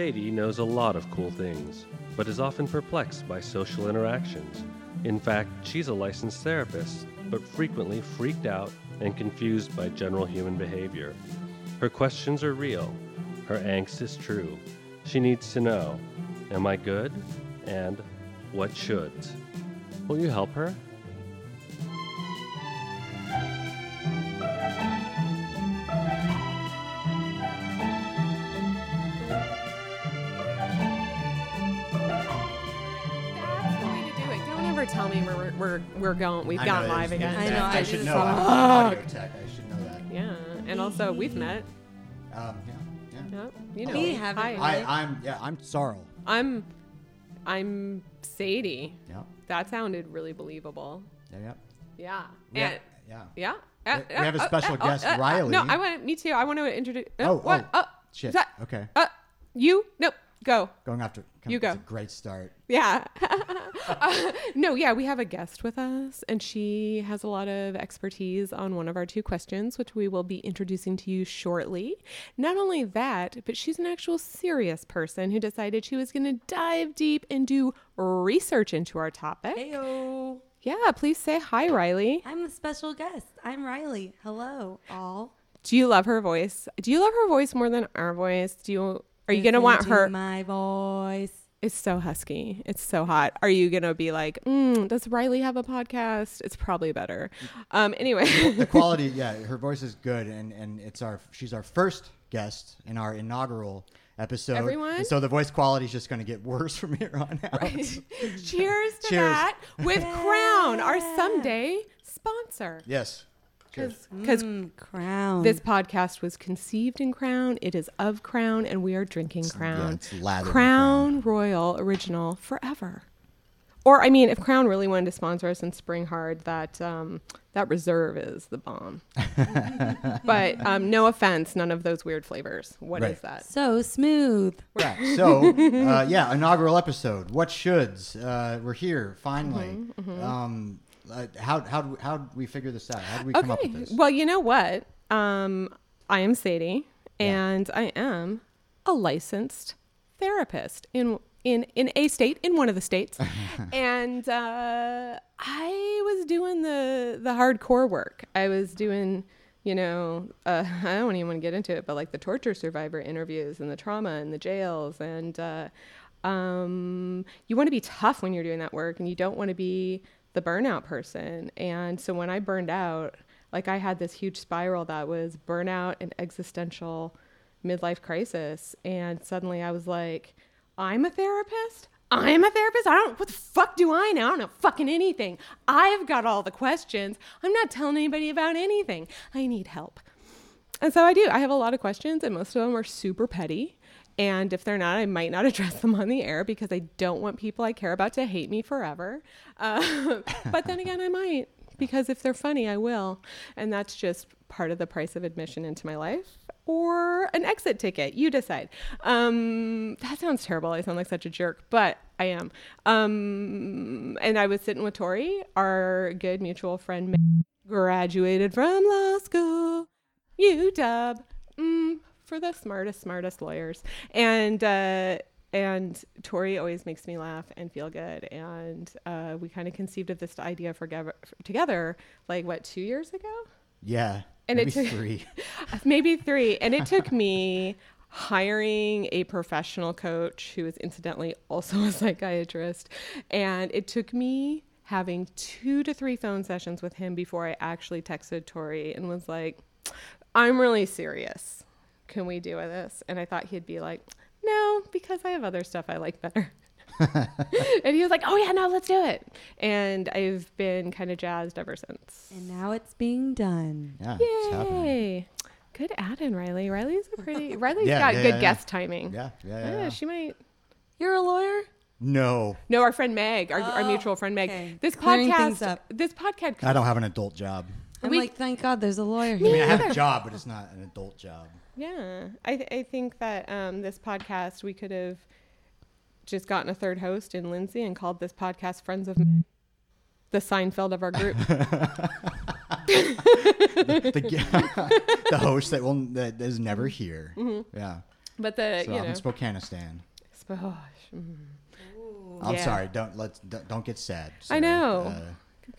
Sadie knows a lot of cool things, but is often perplexed by social interactions. In fact, she's a licensed therapist, but frequently freaked out and confused by general human behavior. Her questions are real. Her angst is true. She needs to know Am I good? And what should? Will you help her? We're we're we're going. We've I know gone that live is- again. I know, I, I should just know. I'm an audio tech. I should know that. Yeah, and also we've met. Um, yeah, yeah. Yep, you know. We haven't. Hi. Really? I, I'm yeah. I'm Sarl. I'm I'm Sadie. Yeah, That sounded really believable. yeah, yeah. Yeah. Yeah, And- yeah. yeah. We- Uh, we have a uh, special uh, guest, uh, uh, Riley. No, I want me too. I want to introduce. uh, Oh, what? oh, Uh, Shit. is that- okay. Uh, you? Nope. Go. Going after. You that's go. A great start. Yeah. Uh, no, yeah, we have a guest with us, and she has a lot of expertise on one of our two questions, which we will be introducing to you shortly. Not only that, but she's an actual serious person who decided she was going to dive deep and do research into our topic. Heyo. Yeah, please say hi, Riley. I'm the special guest. I'm Riley. Hello, all. Do you love her voice? Do you love her voice more than our voice? Do you? Are you gonna want to her? My voice. It's so husky. It's so hot. Are you gonna be like, mm, does Riley have a podcast? It's probably better. Um. Anyway. the quality, yeah, her voice is good, and and it's our she's our first guest in our inaugural episode. Everyone? And so the voice quality is just going to get worse from here on out. Cheers to Cheers. that with Crown, our someday sponsor. Yes. Cheers. Because Mm, crown. this podcast was conceived in Crown, it is of Crown, and we are drinking Crown. it's lathered in Crown Royal Original forever. Or I mean, if Crown really wanted to sponsor us and spring hard, that um, that reserve is the bomb. but um, no offense, none of those weird flavors. What is Right. that? so smooth. Yeah. So, uh, yeah, inaugural episode. What shoulds? Uh, we're here finally. Mm-hmm, Um, uh, how how do, how did we figure this out? How did we come up with this? Well, you know what? Um, I am Sadie, Yeah. and I am a licensed therapist in in in a state in one of the states, and uh, I was doing the the hardcore work. I was doing. You know, uh, I don't even want to get into it, but like the torture survivor interviews and the trauma and the jails, and uh, um, you want to be tough when you're doing that work, and you don't want to be the burnout person. And so when I burned out, like I had this huge spiral that was burnout and existential midlife crisis. And suddenly I was like, I'm a therapist? I'm a therapist? I don't, what the fuck do I know? I don't know fucking anything. I've got all the questions. I'm not telling anybody about anything. I need help. And so I do. I have a lot of questions, and most of them are super petty. And if they're not, I might not address them on the air because I don't want people I care about to hate me forever. Uh, but then again, I might because if they're funny, I will. And that's just part of the price of admission into my life or an exit ticket. You decide. Um, that sounds terrible. I sound like such a jerk, but I am. Um, and I was sitting with Tori, our good mutual friend, graduated from law school. UW mm, for the smartest, smartest lawyers. And uh, and Tori always makes me laugh and feel good. And uh, we kind of conceived of this idea for together, together, like what two years ago, Yeah. And maybe it took- three. maybe three. And it took me hiring a professional coach who is incidentally also a psychiatrist, and it took me having two to three phone sessions with him before I actually texted Tori and was like, I'm really serious. Can we do this? And I thought he'd be like, no, because I have other stuff I like better. and he was like, oh, yeah, no, let's do it. And I've been kind of jazzed ever since. And now it's being done. Yeah. It's happening. Yay. Good add in, Riley. Riley's a pretty, Riley's Yeah, got yeah, good yeah, guest timing. Yeah. Yeah. Yeah, yeah, yeah. she might. You're a lawyer? No, No, our friend Meg, our, our Oh, mutual friend Meg. okay. This Clearing things podcast, up. this podcast, I don't have an adult job. I'm We- like, thank God there's a lawyer I here. mean, I have a job, but it's not an adult job. Yeah, I, th- I think that um, this podcast we could have just gotten a third host in Lindsay and called this podcast "Friends of Meg," the Seinfeld of our group. the, the host that will that is never here. Mm-hmm. Yeah. But the So you I'm know, in Spokanistan. sp- oh, mm. I'm Yeah. sorry. Don't let's don't, don't get sad. I know. Uh,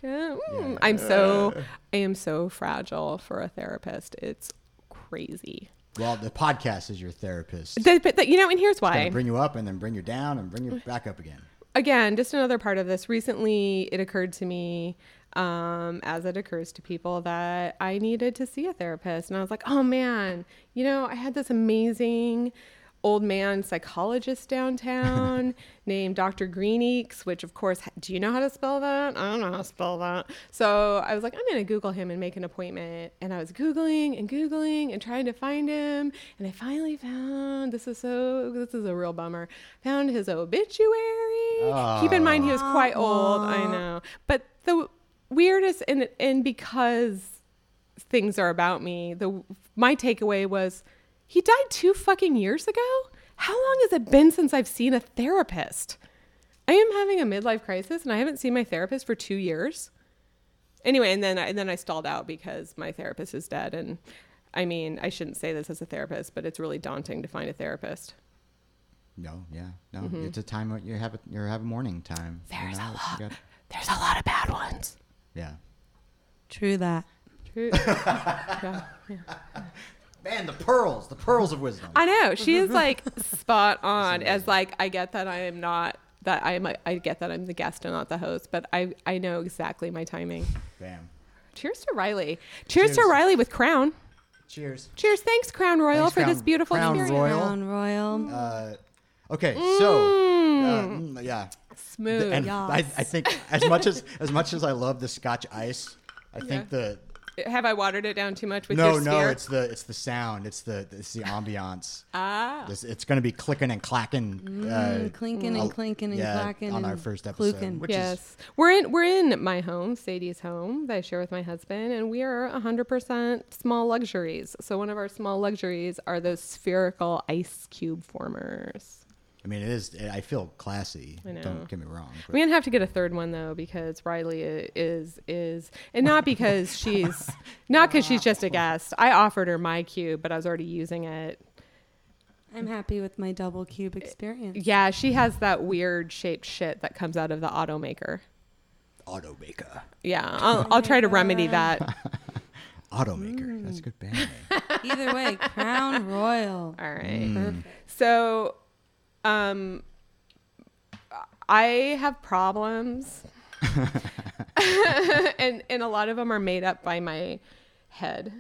mm, Yeah. I'm so I am so fragile for a therapist. It's crazy. Well, the podcast is your therapist. The- but the- you know, and here's why. bring you up and then bring you down and bring you back up again. Again, just another part of this. Recently, it occurred to me, um, as it occurs to people, that I needed to see a therapist, and I was like, oh man, you know, I had this amazing old man psychologist downtown named Dr. Greeneeks, which of course, do you know how to spell that? I don't know how to spell that. So I was like, I'm going to Google him and make an appointment. And I was Googling and Googling and trying to find him. And I finally found, this is so, this is a real bummer, found his obituary. Keep in mind, he was quite old. I know. But the weirdest, and, and because things are about me, the, my takeaway was, he died two fucking years ago? How long has it been since I've seen a therapist? I am having a midlife crisis and I haven't seen my therapist for two years. Anyway, and then I, and then I stalled out because my therapist is dead. And I mean, I shouldn't say this as a therapist, but it's really daunting to find a therapist. No, yeah, no. It's a time when you have a you have a morning time. you Mm-hmm. There's a lot. got- There's a lot of bad ones. yeah. True that. True. yeah, yeah. Man, the pearls, the pearls of wisdom. I know she is like spot on. As like, I get that I am not that I am. a- I get that I'm the guest and not the host, but I I know exactly my timing. Bam. Cheers to Riley. Cheers, to Riley with Crown. Cheers. Cheers. Thanks, Crown Royal, Thanks, for this beautiful Crown experience. Royal. Crown Royal. Uh, okay, so uh, mm, yeah, Smooth. and I, I think as much as as much as I love the Scotch ice, I think the Have I watered it down too much with no your no sphere? it's the it's the sound it's the it's the ambiance. ah. This, it's going to be clicking and clacking. Mm, uh, clinking and clinking and yeah, clacking on our first episode, cluking. which is yes, we're in we're in my home, Sadie's home that I share with my husband, and we are 100% small luxuries. So one of our small luxuries are those spherical ice cube formers. I mean, it is. I feel classy. I know. Don't get me wrong. but- We're gonna have to get a third one though because Riley is is and not because she's not because she's just a guest. I offered her my cube, but I was already using it. I'm happy with my double cube experience. Yeah, she has that weird shaped shit that comes out of the automaker. Automaker. Yeah, I'll, I'll try to remedy that. Automaker. That's a good band name. Either way, Crown Royal. All right. Mm. Perfect. So, um, I have problems, and and a lot of them are made up by my head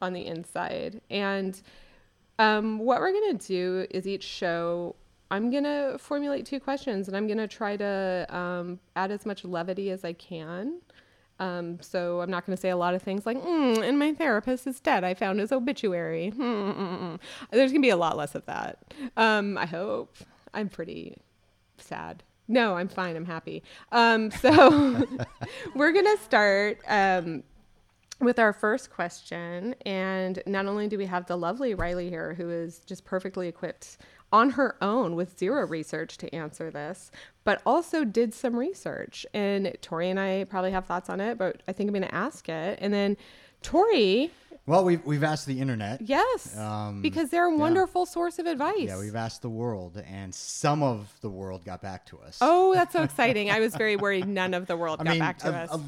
on the inside. And um, what we're gonna do is each show. I'm gonna formulate two questions, and I'm gonna try to um, add as much levity as I can. Um, so I'm not going to say a lot of things like, mm, and my therapist is dead. I found his obituary. Hmm, mm, mm, mm." There's going to be a lot less of that. Um, I hope. I'm pretty sad. No, I'm fine. I'm happy. Um, so we're going to start um, with our first question. And not only do we have the lovely Riley here, who is just perfectly equipped on her own with zero research to answer this, but also did some research. And Tori and I probably have thoughts on it, but I think I'm going to ask it. And then Tori, Well, we've we've asked the internet. yes, Um, because they're a yeah. wonderful source of advice. Yeah, we've asked the world, and some of the world got back to us. Oh, that's so exciting. I was very worried none of the world I got mean, back to a, us. a-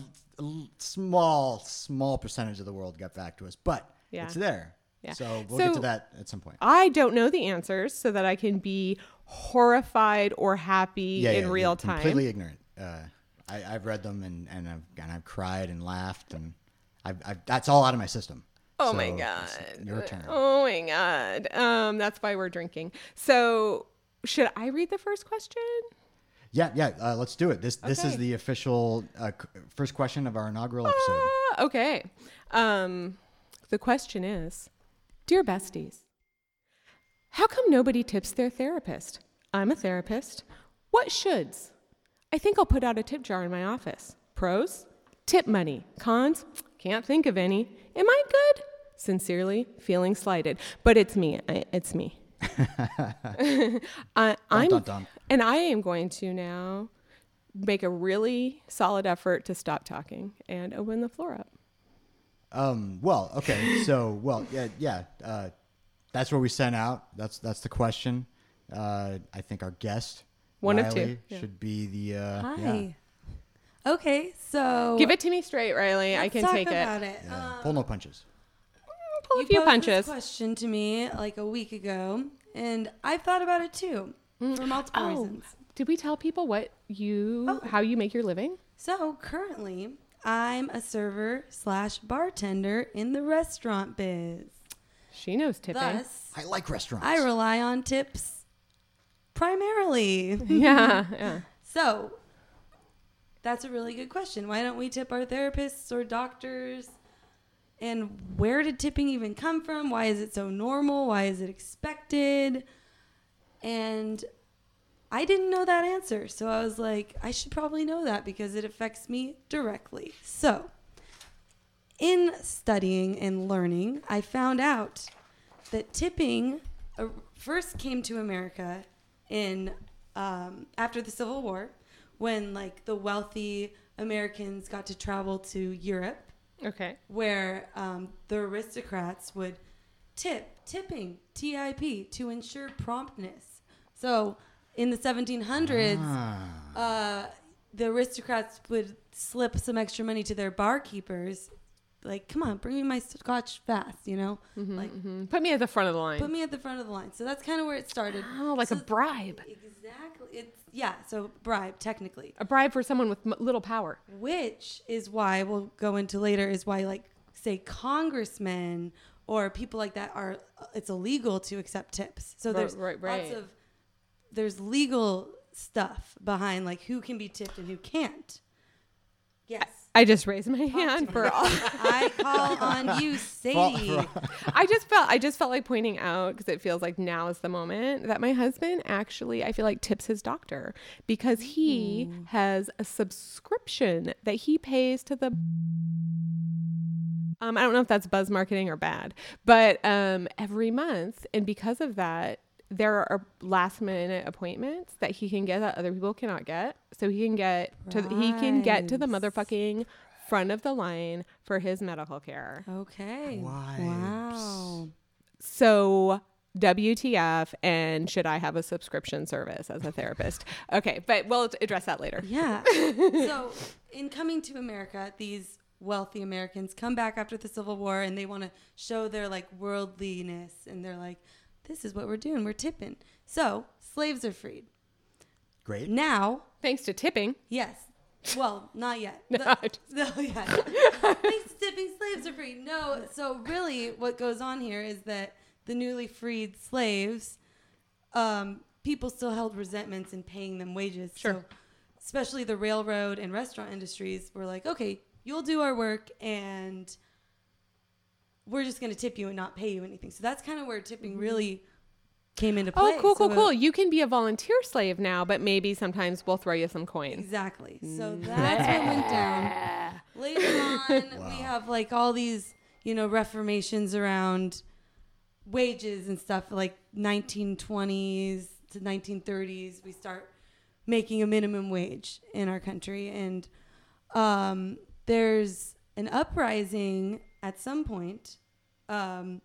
a small, small percentage of the world got back to us, but Yeah. it's there. Yeah. So we'll So- get to that at some point. I don't know the answers so that I can be horrified or happy Yeah, in yeah, real time. Completely ignorant. Uh, I, I've read them and, and I've and I've cried and laughed and I've, I've that's all out of my system. Oh So my god. Your turn. Oh my god. Um that's why we're drinking. So, should I read the first question? Yeah, yeah. Uh, let's do it. This this is the official uh, first question of our inaugural episode. Ah, okay. Um the question is, dear besties, how come nobody tips their therapist? I'm a therapist. What shoulds? I think I'll put out a tip jar in my office. Pros? Tip money. Cons? Can't think of any. Am I good? Sincerely, feeling slighted. But it's me. I, it's me. I, I'm, dun, dun. and I am going to now make a really solid effort to stop talking and open the floor up. Um, well, okay. So, well, yeah, yeah. Uh, that's what we sent out. That's that's the question. Uh, I think our guest, One of two, yeah. should be the. Uh, Hi. Yeah, Okay, so Give it to me straight, Riley. I let's can talk take it. about it. yeah. Um, Pull no punches. Pull a you few posed punches. This question to me like a week ago, and I've thought about it too for multiple Oh, reasons. did we tell people what you, Oh. how you make your living? So currently, I'm a server slash bartender in the restaurant biz. She knows tipping. Thus, I like restaurants. I rely on tips primarily. yeah, yeah. So, that's a really good question. Why don't we tip our therapists or doctors? And where did tipping even come from? Why is it so normal? Why is it expected? And I didn't know that answer. So I was like, I should probably know that because it affects me directly. So, in studying and learning, I found out that tipping uh, first came to America in um, after the Civil War, when like the wealthy Americans got to travel to Europe, Okay. where um, the aristocrats would tip, tipping, TIP, to ensure promptness. So in the 1700s, Ah. uh, the aristocrats would slip some extra money to their barkeepers, like, "Come on, bring me my scotch fast," you know, like Mhm. Put me at the front of the line. put me at the front of the line. So that's kind of where it started. oh, like a bribe. Exactly. It's yeah. So bribe technically, A bribe for someone with m- little power. which is why we'll go into later is why like say congressmen or people like that are it's illegal to accept tips. So Right, there's right, lots right. of there's legal stuff behind like who can be tipped and who can't. Yes. I just raised my hand for all. I call on you, Sadie. I just felt I just felt like pointing out because it feels like now is the moment that my husband actually I feel like tips his doctor because he has a subscription that he pays to the um I don't know if that's buzz marketing or bad, but um every month and because of that there are uh, last minute appointments that he can get that other people cannot get. So he can get to he can get to the motherfucking front of the line for his medical care. Okay. Why? Wow. So WTF and should I have a subscription service as a therapist? Okay, but we'll address that later. Yeah. so, in coming to America, these wealthy Americans come back after the Civil War and they want to show their like worldliness and they're like, this is what we're doing. We're tipping. So, slaves are freed. Great. Now, Thanks to tipping. yes. Well, not yet. No, The- no, yeah. Thanks to tipping, slaves are free. No, so really, what goes on here is that the newly freed slaves, um, people still held resentments in paying them wages. Sure. So, especially the railroad and restaurant industries were like, okay, you'll do our work, and we're just going to tip you and not pay you anything. So that's kind of where tipping really came into play. Oh, cool, cool, So, cool. You can be a volunteer slave now, but maybe sometimes we'll throw you some coins. Exactly. Mm. So that's what went down. Later on, we have like all these, you know, reformations around wages and stuff like 1920s to 1930s. We start making a minimum wage in our country. And um, there's an uprising at some point. Um,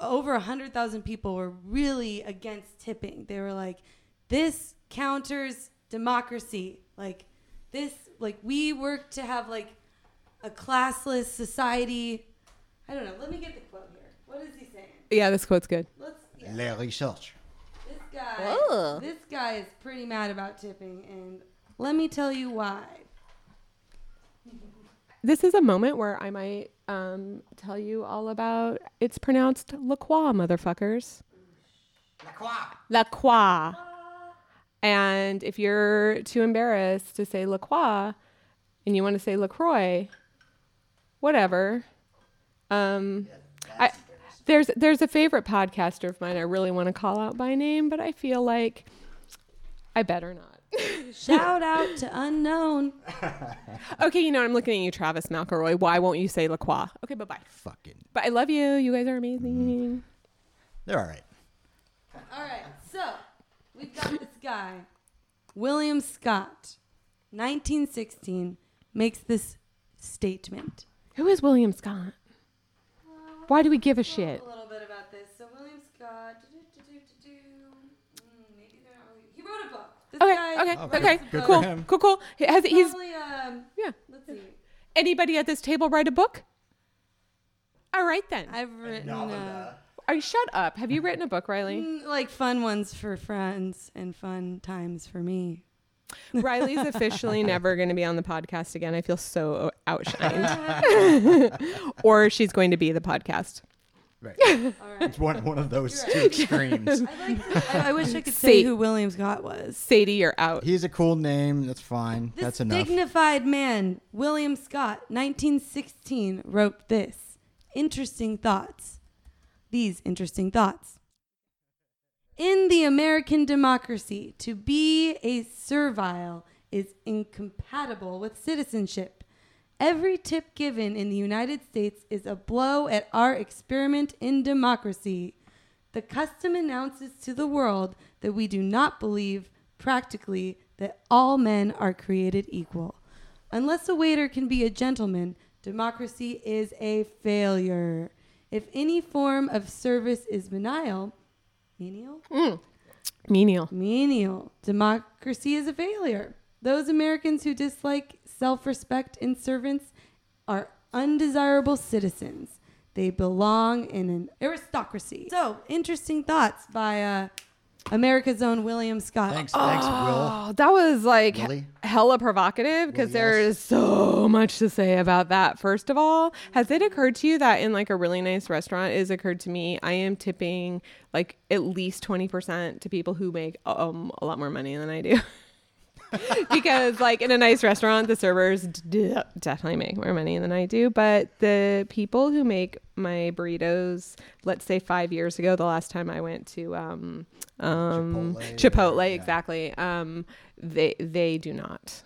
over 100,000 people were really against tipping. They were like, this counters democracy. Like, this, like, we work to have, like, a classless society. I don't know. Let me get the quote here. What is he saying? Yeah, this quote's good. Let's, yeah. Le research. This guy, Ugh. this guy is pretty mad about tipping, and let me tell you why. This is a moment where I might um, tell you all about. It's pronounced La Croix, motherfuckers. La Croix. La Croix. And if you're too embarrassed to say La Croix and you want to say LaCroix, whatever. Um, I, there's there's a favorite podcaster of mine I really want to call out by name, but I feel like I better not. Shout out to unknown. okay, you know I'm looking at you, Travis McElroy. Why won't you say La Croix? Okay, bye bye. Fucking. But I love you. You guys are amazing. Mm. They're all right. All right, so we've got this guy, William Scott, 1916, makes this statement. Who is William Scott? Why do we give a shit? A little bit about this. So William Okay. Oh, okay. good- good for cool. him. Cool. Cool. Has he's Probably, um, yeah. let's see. Anybody at this table write a book? All right then. I've written uh, Are you shut up? Have you written a book, Riley? mm, like fun ones for friends and fun times for me. Riley's officially never going to be on the podcast again. I feel so outshined. or she's going to be the podcast. Right. All right. It's one one of those You're two extremes. I, like to- I, I wish I could See. say who William Scott was. Sadie, you're out. He's a cool name. That's fine. This That's enough. dignified man, William Scott, 1916, wrote this. Interesting thoughts. These interesting thoughts. In the American democracy, to be a servile is incompatible with citizenship. Every tip given in the United States is a blow at our experiment in democracy. The custom announces to the world that we do not believe, practically, that all men are created equal. Unless a waiter can be a gentleman, democracy is a failure. If any form of service is menial, menial? Mm. Menial. Menial. Democracy is a failure. Those Americans who dislike self respect in servants are undesirable citizens. They belong in an aristocracy. So, interesting thoughts by uh, America's own William Scott. Thanks, thanks, Will. Oh, that was like Willie? hella provocative because Willie, there yes. is so much to say about that. First of all, has it occurred to you that in like a really nice restaurant, it has occurred to me, I am tipping like at least 20% to people who make um, a lot more money than I do. because like in a nice restaurant the servers d- definitely make more money than i do but the people who make my burritos let's say five years ago the last time i went to um um Chipotle, chipotle, yeah. exactly um they they do not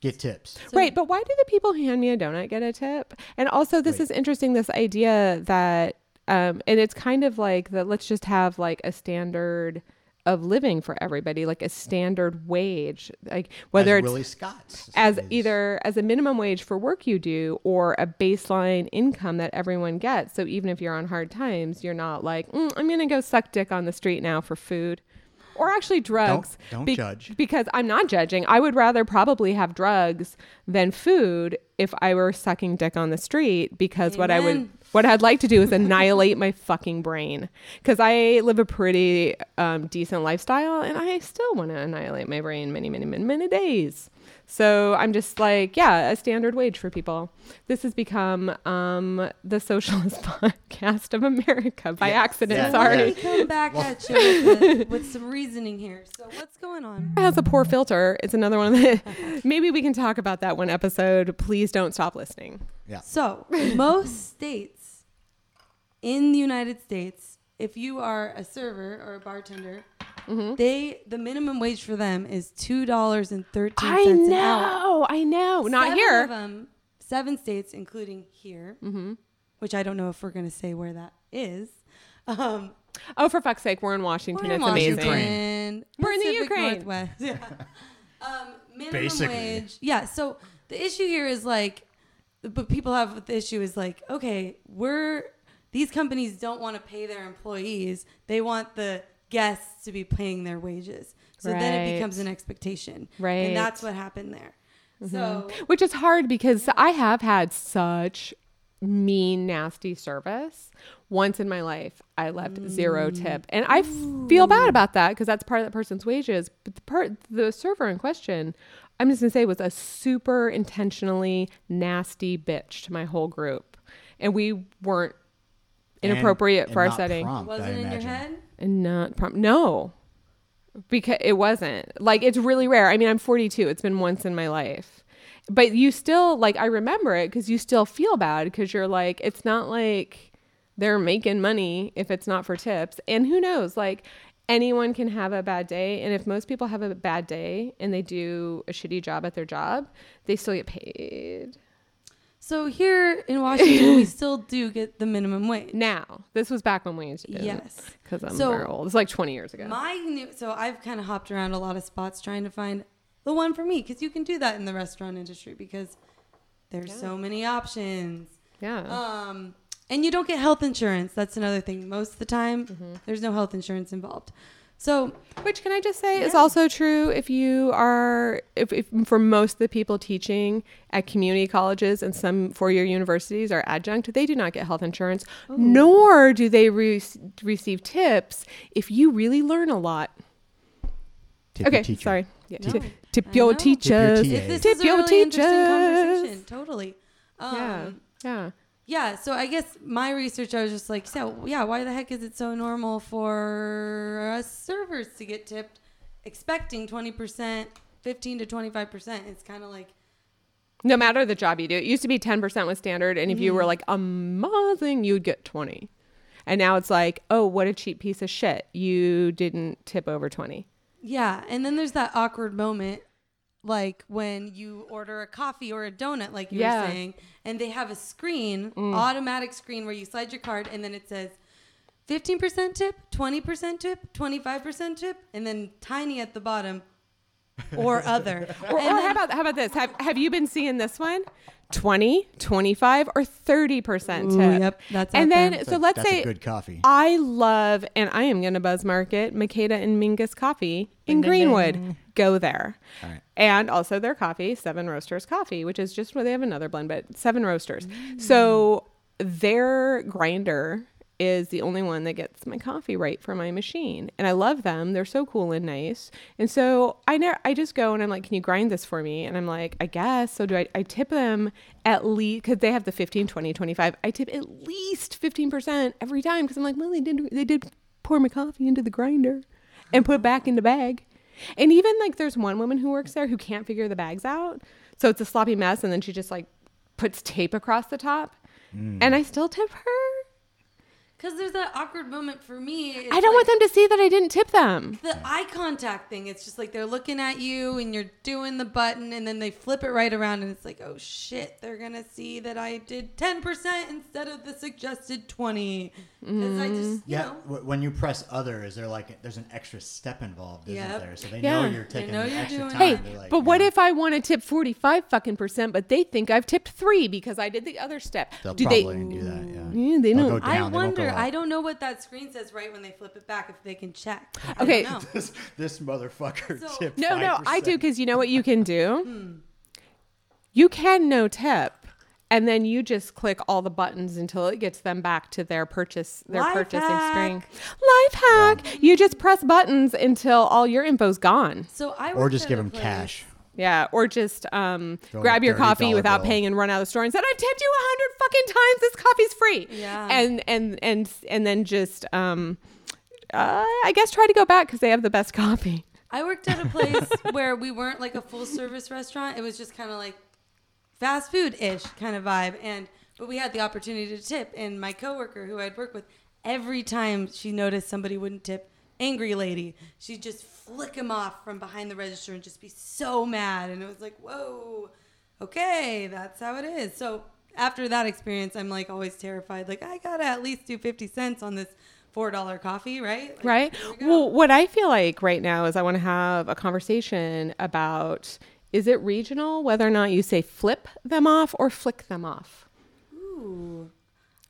Get tips. right but why do the people who hand me a donut get a tip and also this Wait. is interesting this idea that um and it's kind of like that let's just have like a standard of living for everybody like a standard wage like whether As it's Willie Scott's as is. either as a minimum wage for work you do or a baseline income that everyone gets so even if you're on hard times you're not like "Mm, i'm gonna go suck dick on the street now for food or actually drugs don't Be- judge. because i'm not judging i would rather probably have drugs than food if i were sucking dick on the street because what i would Amen. What I'd like to do is annihilate my fucking brain because I live a pretty um, decent lifestyle and I still want to annihilate my brain many, many, many, many days. So I'm just like, yeah, a standard wage for people. This has become um, the socialist podcast of America by accident. Yeah. Sorry. Let me come back at you with, the- with some reasoning here. So, what's going on? It has a poor filter. It's another one of the. Maybe we can talk about that one episode. Please don't stop listening. Yeah. So, most states in the United States, if you are a server or a bartender, Mm-hmm. they the minimum wage for them is two dollars and thirteen I an hour. I know. I know. Not Seven here. Of them, seven states, including here, which I don't know if we're going to say where that is. Um, Oh, for fuck's sake, we're in Washington. we're in it's amazing. Washington, We're in the Ukraine. Northwest. Yeah. Um, minimum Basically. wage. Yeah. So the issue here is like, but people have the issue is like, okay, we're these companies don't want to pay their employees; they want the guests to be paying their wages. So then it becomes an expectation, Right. And that's what happened there. Mm-hmm. So Which is hard because I have had such mean, nasty service. Once in my life, I left zero mm. tip, and I f- feel bad about that because that's part of that person's wages. But the part, the server in question, I'm just gonna say, was a super intentionally nasty bitch to my whole group, and we weren't inappropriate And- for and our not setting. prompt, wasn't in your head. And not prom- no, because it wasn't like it's really rare. I mean, I'm 42. It's been once in my life, but you still like I remember it because you still feel bad because you're like it's not like they're making money if it's not for tips. And who knows, like anyone can have a bad day, and if most people have a bad day and they do a shitty job at their job, they still get paid. So here in Washington, we still do get the minimum wage. Now, this was back when we used to do Yes. because I'm So, very old. It's like 20 years ago. My new, so I've kind of hopped around a lot of spots trying to find the one for me because you can do that in the restaurant industry because there's so many options. yeah. Um, and you don't get health insurance. That's another thing. Most of the time, Mm-hmm. there's no health insurance involved. So Which can I just say is also true if you are if, if for most of the people teaching at community colleges and some four-year universities are adjunct, they do not get health insurance, nor do they re- receive tips if you really learn a lot. Tip your okay, teacher. sorry. Yeah, No, tip, tip your know. teachers. Tip your it- this Tip is a your really interesting teachers. conversation. Totally. Um, Yeah, yeah. Yeah, so I guess my research, I was just like, so yeah, why the heck is it so normal for us servers to get tipped, expecting twenty percent, fifteen to twenty five percent? It's kind of like, No matter the job you do, it used to be ten percent was standard, and if you Mm-hmm. were like amazing, you'd get twenty. And now it's like, oh, what a cheap piece of shit! You didn't tip over twenty. yeah. And then there's that awkward moment, like when you order a coffee or a donut, like you Yeah. were saying, and they have a screen, Mm. automatic screen where you slide your card, and then it says. 15% tip, 20% tip, 25% tip, and then tiny at the bottom or other. Or, or then- how about how about this? Have have you been seeing this one? 20, 25, or 30% tip. Ooh, yep, that's and then, there. so That's let's that's a say good coffee. I love, and I am going to buzz market Makeda and Mingus Coffee in Greenwood. Go there. All right. And also their coffee, Seven Roasters Coffee, which is just where they have another blend, but Seven Roasters. So their grinder is the only one that gets my coffee right for my machine. And I love them. They're so cool and nice. And so I never I just go and I'm like, Can you grind this for me? And I'm like, I guess. So do I I tip them at least because they have the 15, 20, 25. I tip at least 15% every time because I'm like, well, they did they did pour my coffee into the grinder and put it back in the bag. And even like there's one woman who works there who can't figure the bags out. So it's a sloppy mess and then she just like puts tape across the top. Mm. And I still tip her. Because there's that awkward moment for me. It's I don't want them to see that I didn't tip them. The eye contact thing. It's just like they're looking at you and you're doing the button and then they flip it right around and it's like, oh shit, they're going to see that I did 10% instead of the suggested 20. Because I just, you Yeah, know. when you press other, is there like there's an extra step involved, isn't Yep. there? So they Yeah. know you're taking know an you're extra doing time. Hey, like, but what yeah. if I want to tip 45 fucking percent, but they think I've tipped three because I did the other step? they'll do probably they? do that? Yeah, Yeah, they know. go I down, they go wonder. I don't know what that screen says right when they flip it back if they can check. Okay. this, this motherfucker So- tipped No, no, I do because you know what you can do? Hmm. You can no tip. And then you just click all the buttons until it gets them back to their purchase their Life purchasing hack. screen. Life hack. You just press buttons until all your info's gone. So I Or just give them place- cash. Yeah, or just um, grab your coffee without bill. paying and run out of the store and said, "I've tipped you a hundred fucking times. This coffee's free." Yeah. and and and and then just um, uh, I guess try to go back because they have the best coffee. I worked at a place where we weren't like a full service restaurant. It was just kind of like fast food ish kind of vibe. And but we had the opportunity to tip. And my coworker who I'd work with, every time she noticed somebody wouldn't tip, angry lady, she'd just flick him off from behind the register and just be so mad. And it was like, whoa, okay, that's how it is. So after that experience, I'm like always terrified. Like I gotta at least do fifty cents on this four dollar coffee, right? Like, right? we. Well, what I feel like right now is I want to have a conversation about is it regional whether or not you say flip them off or flick them off. Ooh.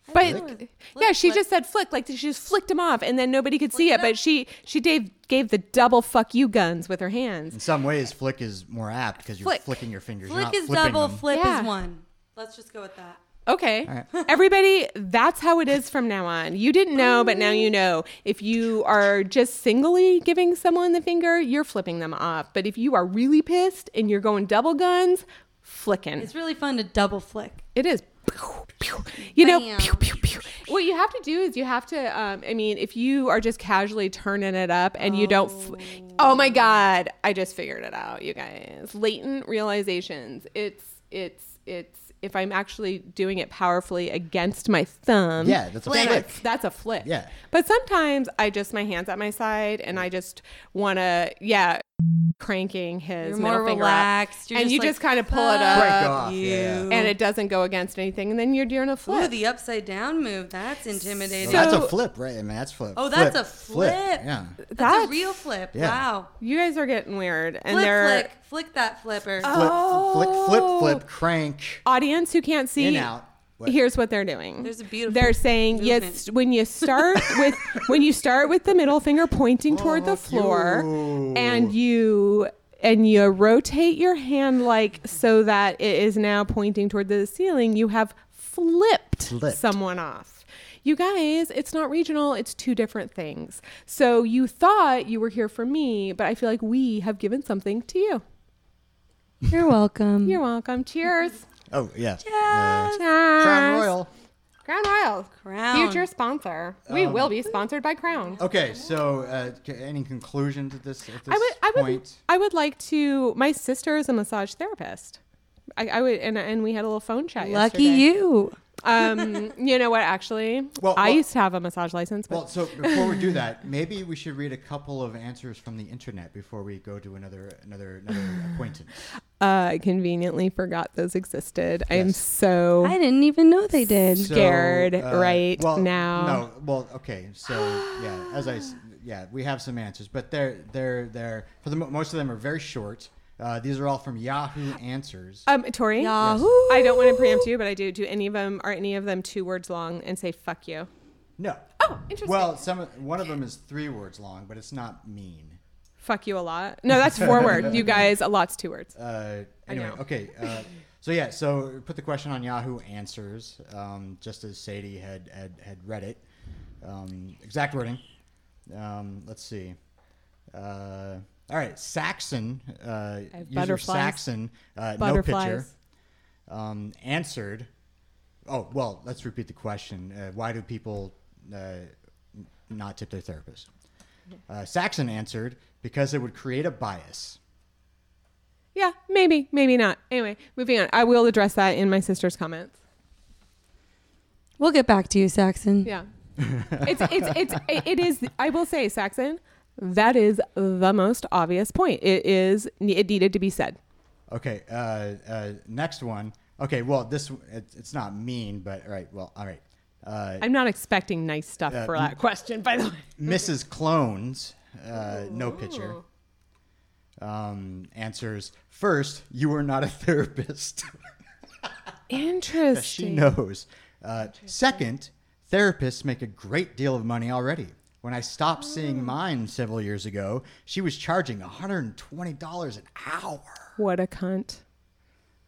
I But don't yeah, she flip. just said flick, like she just flicked them off, and then nobody could see it. it But she she gave gave the double fuck you guns with her hands. In some ways, flick is more apt because you're Flick. flicking your fingers. you're Flick not is flipping double, them. flip Yeah. is one. Let's just go with that. Okay. All right. Everybody, that's how it is from now on. You didn't know, but now you know. If you are just singly giving someone the finger, you're flipping them off. But if you are really pissed and you're going double guns, flicking. It's really fun to double flick. It is. Pew, pew. You know, Bam. pew, pew, pew. what you have to do is you have to. Um, I mean, if you are just casually turning it up and you don't. F- oh my God! I just figured it out, you guys. Latent realizations. It's it's it's. If I'm actually doing it powerfully against my thumb, Yeah, that's a flick. it's- That's a flick. Yeah. But sometimes I just my hands at my side and I just want to, yeah, cranking his You're middle more finger up. relaxed. You're and just you like, just kind of pull it up Break off, yeah. and it doesn't go against anything, and then you're doing a Ooh, flip. the upside down move. That's intimidating. Well, that's a flip, right? I mean, that's flip. oh, that's flip, a flip. Yeah. That's, That's- a real flip. Yeah. Wow. you guys are getting weird, and Flip, they're flick. Flick that flipper. Oh. Flip, flick, flip, flip, crank, audience who can't see. in, out. What? Here's what they're doing. There's a beautiful They're saying movement. yes when you start with when you start with the middle finger pointing toward the oh, floor, you. and you and you rotate your hand like so that it is now pointing toward the ceiling. You have flipped, Flipped. someone off. You guys, it's not regional, it's two different things. So you thought you were here for me, but I feel like we have given something to you. You're welcome. You're welcome. Cheers. Oh yeah. Yes. Uh, Crown Royal. Crown Royal. Crown. Future sponsor. We Um, will be sponsored by Crown. Okay, so uh, c- any conclusion to this at this I would I would point? I would like to my sister is a massage therapist. I, I would and and we had a little phone chat yesterday. Lucky yesterday. you. Um you know what actually? Well, I well- used to have a massage license, but Well, so before we do that, maybe we should read a couple of answers from the internet before we go to another another another acquaintance. uh, I conveniently forgot those existed. I am so I didn't even know they did. So, Scared uh, right well, now. No, well, okay, so yeah, as I yeah, we have some answers, but they're they're they're for the most of them are very short. Uh, these are all from Yahoo Answers. um Tori. Yahoo. I don't want to preempt you, but I do. Do any of them are any of them two words long and say fuck you? no. Oh, interesting. Well, some one of them is three words long, but it's not mean. fuck you a lot. No, that's four words. You guys, a lot's two words. Uh, I anyway, know. okay. Uh, so yeah, so put the question on Yahoo Answers, um, just as Sadie had had, had read it. Um, exact wording. Um, let's see. Uh, all right, Saxon. Uh, user. Saxon. Uh, no Butterflies. picture. Um, answered. Oh well, let's repeat the question. Uh, why do people uh, not tip their therapist? Uh, Saxon answered because it would create a bias. Yeah, maybe, maybe not. Anyway, moving on. I will address that in my sister's comments. We'll get back to you, Saxon. Yeah. it's it's it's it is I will say Saxon, that is the most obvious point. It is it needed to be said. Okay, uh, uh, next one. Okay, well, this it, it's not mean, but all right. Well, all right. Uh, I'm not expecting nice stuff Uh, for that question, by the way. Mrs. Clones, uh, no picture. Um, answers first. You are not a therapist. Interesting. she knows. Uh, second, therapists make a great deal of money already. When I stopped seeing mine several years ago, she was charging $120 an hour. What a cunt.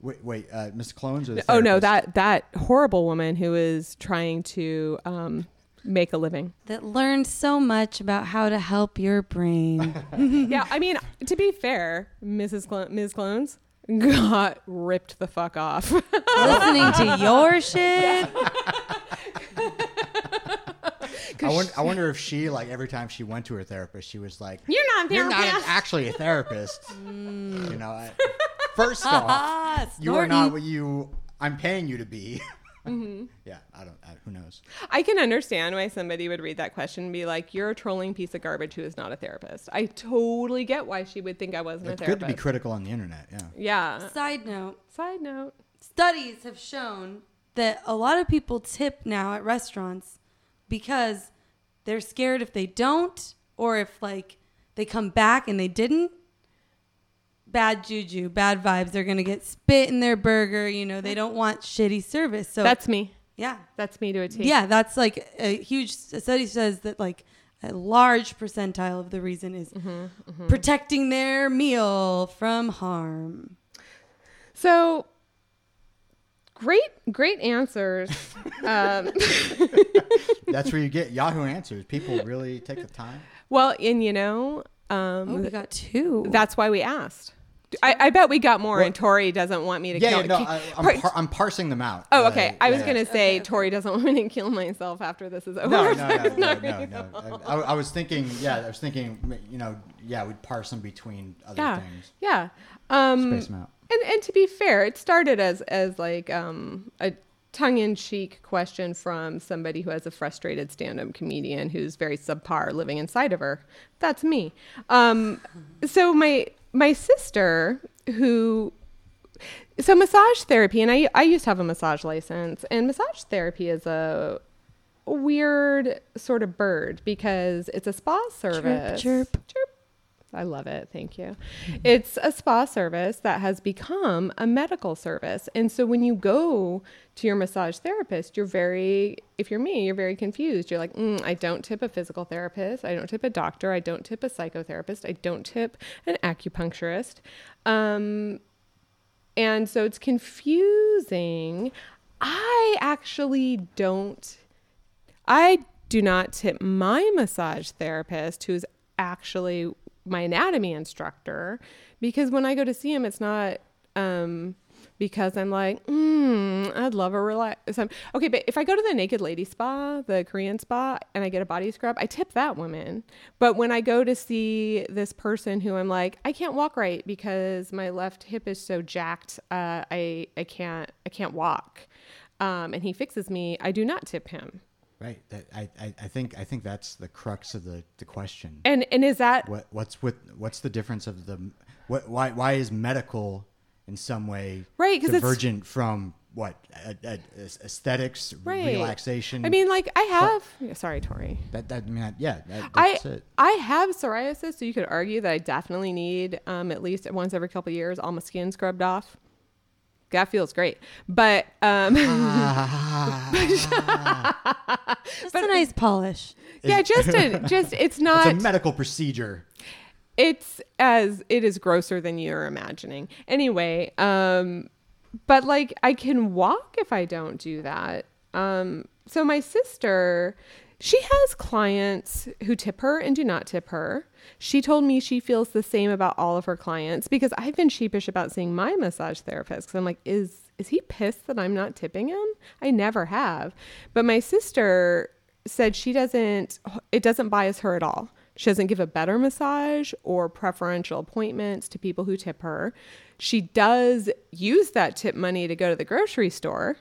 Wait, wait, uh, Miss Clones or the Oh no, that that horrible woman who is trying to um, make a living. That learned so much about how to help your brain. yeah, I mean, to be fair, Mrs. Clo- Ms. Clones got ripped the fuck off. Listening to your shit. I wonder, I wonder if she like every time she went to her therapist, she was like, You're not a "You're not actually a therapist." Mm. You know, I, first off, you are not what you I'm paying you to be. Mm-hmm. Yeah, I don't. I, who knows? I can understand why somebody would read that question and be like, "You're a trolling piece of garbage who is not a therapist." I totally get why she would think I wasn't It's a therapist. good to be critical on the internet. Yeah. yeah. Side note Side note. studies have shown that a lot of people tip now at restaurants because they're scared if they don't or if like they come back and they didn't bad juju bad vibes. They're gonna get spit in their burger you know they don't want shitty service. So That's me. yeah. That's me to a T. yeah that's like a huge study says that like a large percentile of the reason is mm-hmm, mm-hmm. protecting their meal from harm. So great, great answers. um, That's where you get Yahoo Answers. People really take the time. well, and you know, um, oh we got two that's why we asked. I, I bet we got more, Well- and Tori doesn't want me to Yeah, kill. yeah no, I, I'm, par- par- I'm parsing them out. oh, okay. I was yeah. gonna say Tori doesn't want me to kill myself after this is over. No, no, no, no, no, no. I, I was thinking, yeah, I was thinking, you know, yeah, we'd parse them between other yeah, things. yeah. Um, Space them out. And and to be fair, it started as as like um, a tongue-in-cheek question from somebody who has a frustrated stand-up comedian who's very subpar living inside of her. That's me. Um, so my my sister who so massage therapy and I I used to have a massage license and massage therapy is a weird sort of bird because it's a spa service. chirp. Chirp. I love it. Thank you. It's a spa service that has become a medical service. And so when you go to your massage therapist, you're very, if you're me, you're very confused. You're like, mm, I don't tip a physical therapist. I don't tip a doctor. I don't tip a psychotherapist. I don't tip an acupuncturist. Um, and so it's confusing. I actually don't I do not tip my massage therapist, who's actually my anatomy instructor, because when I go to see him, it's not um, because I'm like, mm, I'd love a relax. Okay, but if I go to the Naked Lady Spa, the Korean spa, and I get a body scrub, I tip that woman. But when I go to see this person who I'm like, I can't walk right because my left hip is so jacked, uh, I I can't I can't walk, um, and he fixes me, I do not tip him. Right. That, I, I, I think I think that's the crux of the, the question. And and is that what what's with what's the difference of the what why why is medical in some way right divergent from what a, a, aesthetics right. relaxation i mean like i have yeah, sorry tori that, that I mean, yeah that, I, it. I have psoriasis so you could argue that i definitely need um, at least once every couple years all my skin scrubbed off that feels great. But um just but, a nice polish. Yeah, just a just it's not it's a medical procedure. It's as it is grosser than you're imagining. Anyway, um but like I can walk if I don't do that. Um so my sister she has clients who tip her and do not tip her. She told me she feels the same about all of her clients because I've been sheepish about seeing my massage therapist because I'm like, is is he pissed that I'm not tipping him? I never have. But my sister said she doesn't it doesn't bias her at all. She doesn't give a better massage or preferential appointments to people who tip her. She does use that tip money to go to the grocery store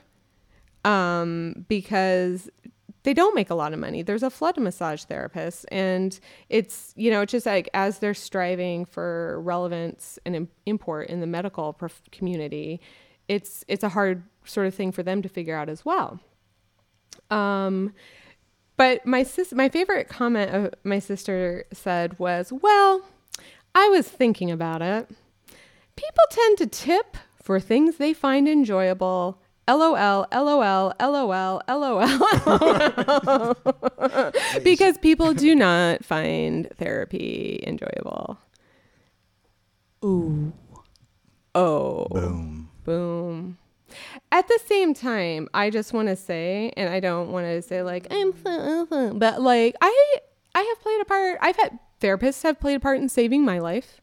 um, because they don't make a lot of money. There's a flood of massage therapists, and it's you know it's just like as they're striving for relevance and import in the medical prof- community, it's it's a hard sort of thing for them to figure out as well. Um, but my sis, my favorite comment my sister said was, "Well, I was thinking about it. People tend to tip for things they find enjoyable." LOL, LOL, LOL, LOL, because people do not find therapy enjoyable. Ooh. Oh. Boom. Boom. At the same time, I just want to say, and I don't want to say like I'm, but like I, I have played a part. I've had therapists have played a part in saving my life.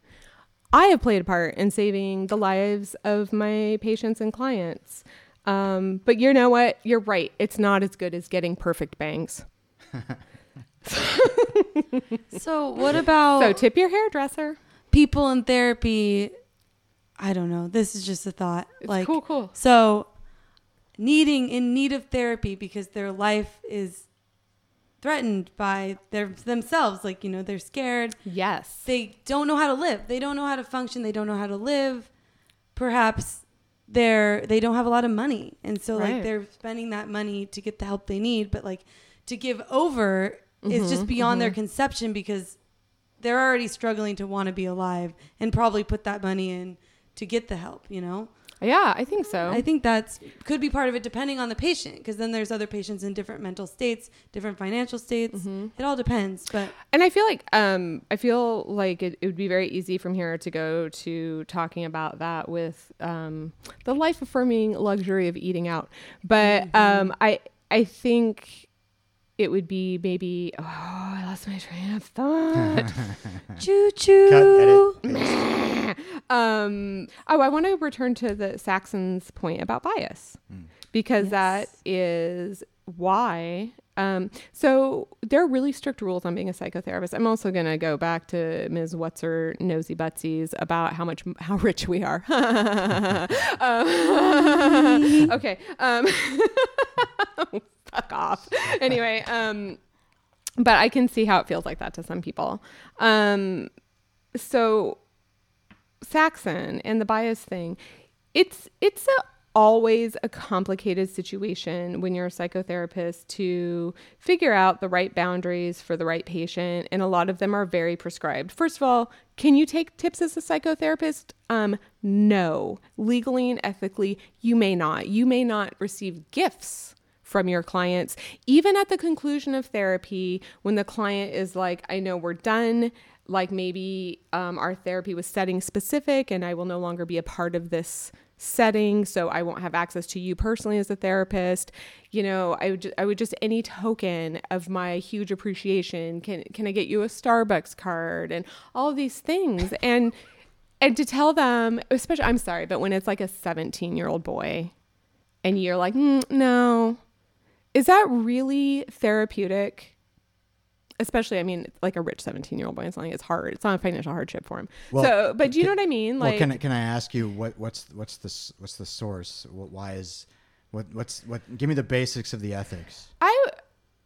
I have played a part in saving the lives of my patients and clients. Um, but you know what? You're right. It's not as good as getting perfect bangs. so what about so tip your hairdresser? People in therapy. I don't know. This is just a thought. It's like cool, cool. So needing in need of therapy because their life is threatened by their themselves like you know they're scared yes they don't know how to live they don't know how to function they don't know how to live perhaps they're they don't have a lot of money and so right. like they're spending that money to get the help they need but like to give over mm-hmm, is just beyond mm-hmm. their conception because they're already struggling to want to be alive and probably put that money in to get the help you know yeah, I think so. I think that's could be part of it, depending on the patient, because then there's other patients in different mental states, different financial states. Mm-hmm. It all depends. But and I feel like um, I feel like it, it, would be very easy from here to go to talking about that with um, the life affirming luxury of eating out. But mm-hmm. um, I I think it would be maybe oh I lost my train of thought. choo choo. um oh I want to return to the Saxon's point about bias. Mm. Because yes. that is why um, so there are really strict rules on being a psychotherapist. I'm also going to go back to Ms. What's her nosy butsies about how much how rich we are. um, okay. Um, fuck off. Anyway, um, but I can see how it feels like that to some people. Um, so Saxon and the bias thing, it's it's a always a complicated situation when you're a psychotherapist to figure out the right boundaries for the right patient and a lot of them are very prescribed first of all can you take tips as a psychotherapist um no legally and ethically you may not you may not receive gifts from your clients even at the conclusion of therapy when the client is like i know we're done like maybe um, our therapy was setting specific and i will no longer be a part of this setting so i won't have access to you personally as a therapist. You know i would just, i would just any token of my huge appreciation can can i get you a starbucks card? and all these things. And and to tell them especially i'm sorry but when it's like a 17 year old boy and you're like mm, no is that really therapeutic especially i mean like a rich 17 year old boy it's like it's hard it's not a financial hardship for him Well, so but do you can- know what i mean like well, can I, can I ask you what what's what's the what's the source? What, why is what what's what? Give me the basics of the ethics. I,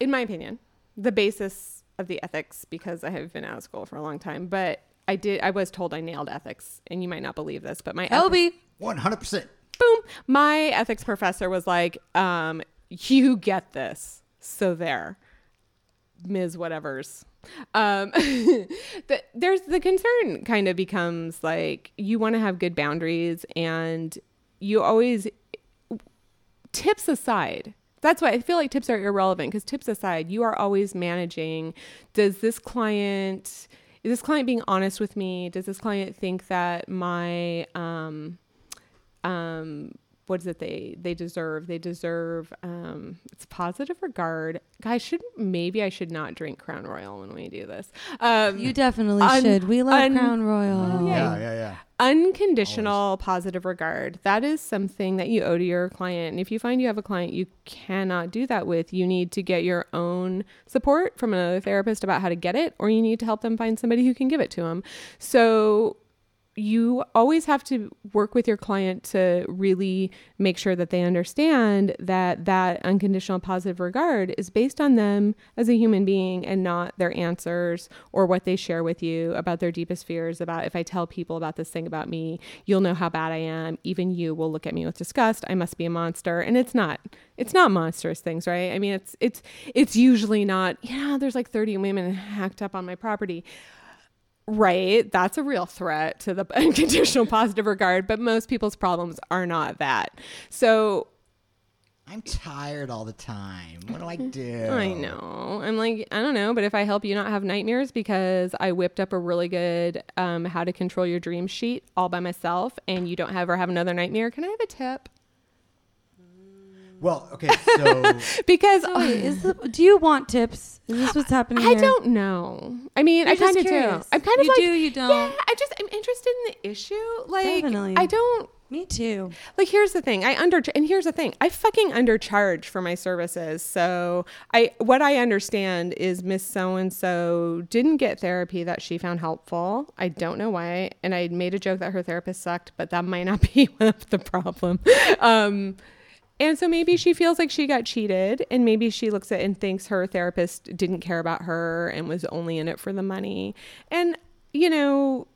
in my opinion, the basis of the ethics, because I have been out of school for a long time, but I did, I was told I nailed ethics, and you might not believe this, but my eth- Elby. One hundred percent. boom, my ethics professor was like, um, "You get this, so there, Ms. Whatever's." Um, the, there's the concern kind of becomes like you want to have good boundaries, and you always tips aside that's why i feel like tips are irrelevant because tips aside you are always managing does this client is this client being honest with me does this client think that my um um what is it they they deserve they deserve um it's positive regard guys should maybe i should not drink crown royal when we do this um You definitely Un- should. We love un- Crown Royal. Oh, yeah. Yeah, yeah, yeah. unconditional positive regard that is something that you owe to your client and if you find you have a client you cannot do that with you need to get your own support from another therapist about how to get it or you need to help them find somebody who can give it to them so you always have to work with your client to really make sure that they understand that that unconditional positive regard is based on them as a human being and not their answers or what they share with you about their deepest fears about if I tell people about this thing about me, you'll know how bad I am. Even you will look at me with disgust. I must be a monster. And it's not. It's not monstrous things, right? I mean, it's it's it's usually not, yeah, there's like 30 women hacked up on my property. Right. That's a real threat to the unconditional positive regard, but most people's problems are not that. So I'm tired all the time. What do I do? I know. I'm like, I don't know, but if I help you not have nightmares because I whipped up a really good um, how to control your dream sheet all by myself and you don't ever have another nightmare, can I have a tip? Well, okay, so Because So wait, is the, do you want tips? Is this what's happening I here? don't know. I mean, You're I kind of do. curious. I'm kind of You like, do, you don't? Yeah, I just I'm interested in the issue. Like, Definitely. I don't Me too. like here's the thing i under and here's the thing i fucking undercharge for my services so i what i understand is miss so and so didn't get therapy that she found helpful i don't know why and i made a joke that her therapist sucked but that might not be the problem um and so maybe she feels like she got cheated, and maybe she looks at and thinks her therapist didn't care about her and was only in it for the money. And, you know,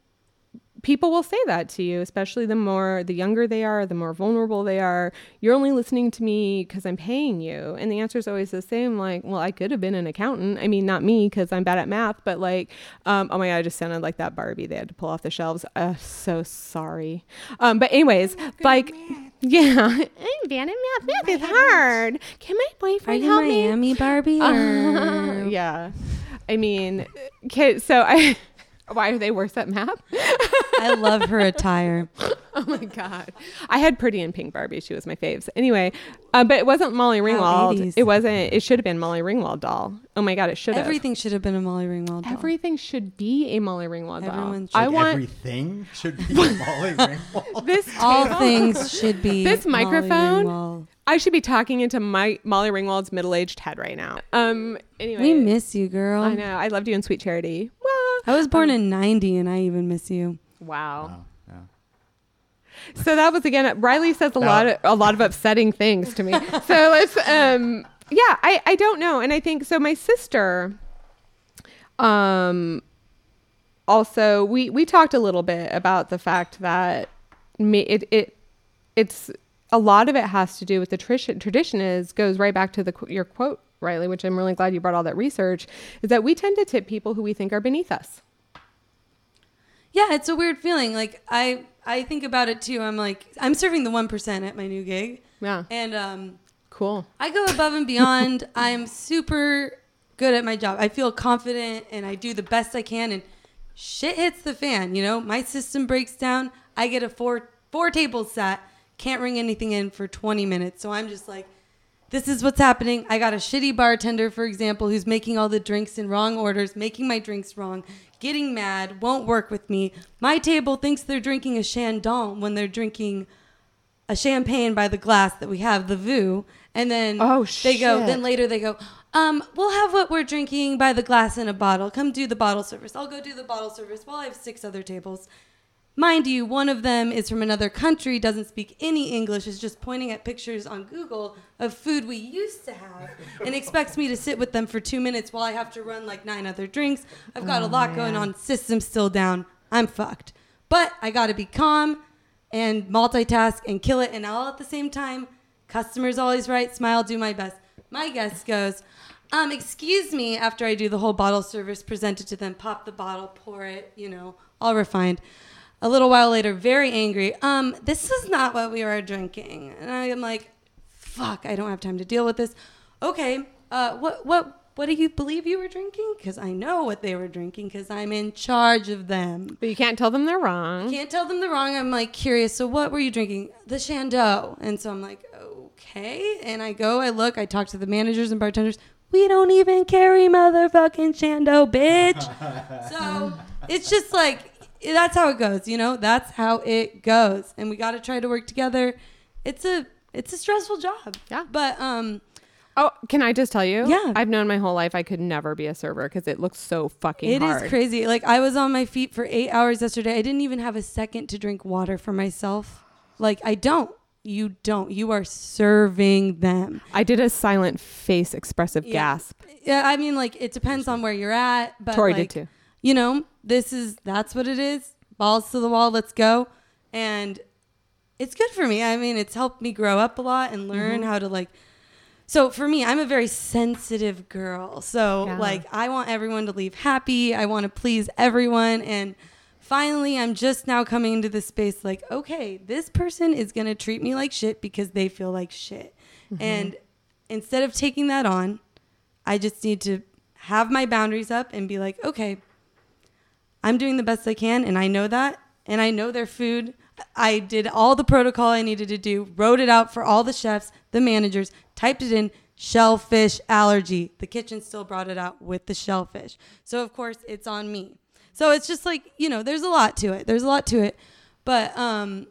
people will say that to you, especially the more the younger they are, the more vulnerable they are. You're only listening to me because I'm paying you. And the answer is always the same like, well, I could have been an accountant. I mean, not me because I'm bad at math, but like, um, oh my God, I just sounded like that Barbie they had to pull off the shelves. Uh, so sorry. Um, but, anyways, like, yeah, I'm bad at math. Math is hard. Can my boyfriend help me? Miami Barbie? Or... yeah. I mean, okay, so I. Why are they worse at math? I love her attire. Oh my god! I had Pretty in Pink Barbie. She was my faves. Anyway, uh, but it wasn't Molly Ringwald. 80s. it wasn't. It should have been Molly Ringwald doll. Oh my god! It should have. Everything should have been a Molly Ringwald. doll. Everything should be a Molly Ringwald doll. Everyone I should. want everything should be Molly Ringwald. this. All things should be. This Molly microphone? Ringwald. I should be talking into my Molly Ringwald's middle-aged head right now. Um. Anyway, We miss you, girl. I know. I loved you in Sweet Charity. Well, I was born in '90, and I even miss you. wow. Oh, yeah. So that was again. Riley says a lot of a lot of upsetting things to me. So let's um yeah, I I don't know, and I think so. My sister, um, also we we talked a little bit about the fact that me it it it's a lot of it has to do with the tradition. Tradition is goes right back to the your quote, Riley, which I'm really glad you brought all that research. Is that we tend to tip people who we think are beneath us. Yeah, it's a weird feeling. Like I I think about it too. I'm like I'm serving the one percent at my new gig, Yeah, and um, cool. I go above and beyond. I'm super good at my job. I feel confident, and I do the best I can. And shit hits the fan. You know, my system breaks down. I get a four four tables set. Can't ring anything in for 20 minutes. So I'm just like, this is what's happening. I got a shitty bartender, for example, who's making all the drinks in wrong orders, making my drinks wrong, getting mad, won't work with me. My table thinks they're drinking a Chandon when they're drinking a champagne by the glass that we have, the Veuve. And then Oh, they go, then later they go, um, we'll have what we're drinking by the glass in a bottle. Come do the bottle service. I'll go do the bottle service while I have six other tables. Mind you, one of them is from another country, doesn't speak any English, is just pointing at pictures on Google of food we used to have and expects me to sit with them for two minutes while I have to run like nine other drinks. I've got a lot going on, system still down. I'm fucked. But I gotta be calm and multitask and kill it and all at the same time. Customer's always right, smile, do my best. My guest goes, um, excuse me, after I do the whole bottle service, present it to them, pop the bottle, pour it, you know, all refined. A little while later, very angry, um, this is not what we were drinking. And I'm like, fuck, I don't have time to deal with this. Okay, uh, what, what, what do you believe you were drinking? Because I know what they were drinking because I'm in charge of them. But you can't tell them they're wrong. Can't tell them the wrong. I'm like curious. So what were you drinking? The Chandon. And so I'm like, okay. And I go, I look, I talk to the managers and bartenders. We don't even carry motherfucking Chandon, bitch. so it's just like that's how it goes, you know. That's how it goes, and we got to try to work together. It's a it's a stressful job. Yeah. But um, Oh, can I just tell you? Yeah. I've known my whole life I could never be a server because it looks so fucking It is hard. crazy. Like I was on my feet for eight hours yesterday. I didn't even have a second to drink water for myself. Like I don't. You don't. You are serving them. I did a silent face expressive Yeah. gasp. Yeah, I mean, like it depends on where you're at. But Tori like, did too. You know, this is that's what it is. Balls to the wall. Let's go. And it's good for me. I mean, it's helped me grow up a lot and learn Mm-hmm. how to like. So for me, I'm a very sensitive girl. So Yeah. like, I want everyone to leave happy. I want to please everyone. And finally, I'm just now coming into this space like, okay, this person is gonna treat me like shit because they feel like shit. Mm-hmm. And instead of taking that on, I just need to have my boundaries up and be like, okay, I'm doing the best I can, and I know that, and I know their food. I did all the protocol I needed to do, wrote it out for all the chefs, the managers, typed it in shellfish allergy. The kitchen still brought it out with the shellfish. So, of course, it's on me. So, it's just like, you know, there's a lot to it. There's a lot to it. But um,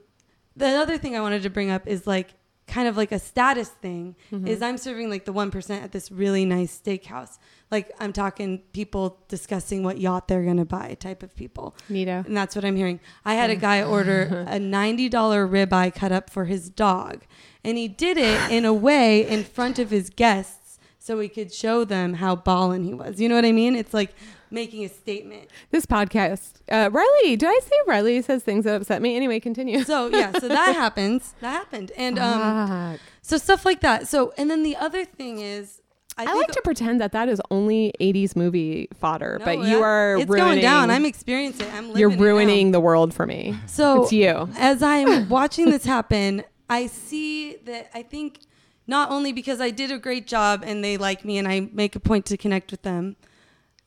the other thing I wanted to bring up is like kind of like a status thing is I'm serving like the 1% at this really nice steakhouse. Like I'm talking people discussing what yacht they're to buy type of people. Neato. And that's what I'm hearing. I had a guy order a $90 ribeye cut up for his dog. And he did it in a way in front of his guests so he could show them how ballin' he was. You know what I mean? It's like making a statement. This podcast, uh, Riley. Did I say Riley says things that upset me? Anyway, continue. So yeah, so that happens. That happened. And um Fuck. so stuff like that. So and then the other thing is I, I, like to pretend that that is only '80s movie fodder, No, but you that- are it's ruining. going down. I'm experiencing it. I'm living you're ruining the world for me. So It's you. As I'm watching this happen, I see that I think not only because I did a great job and they like me and I make a point to connect with them,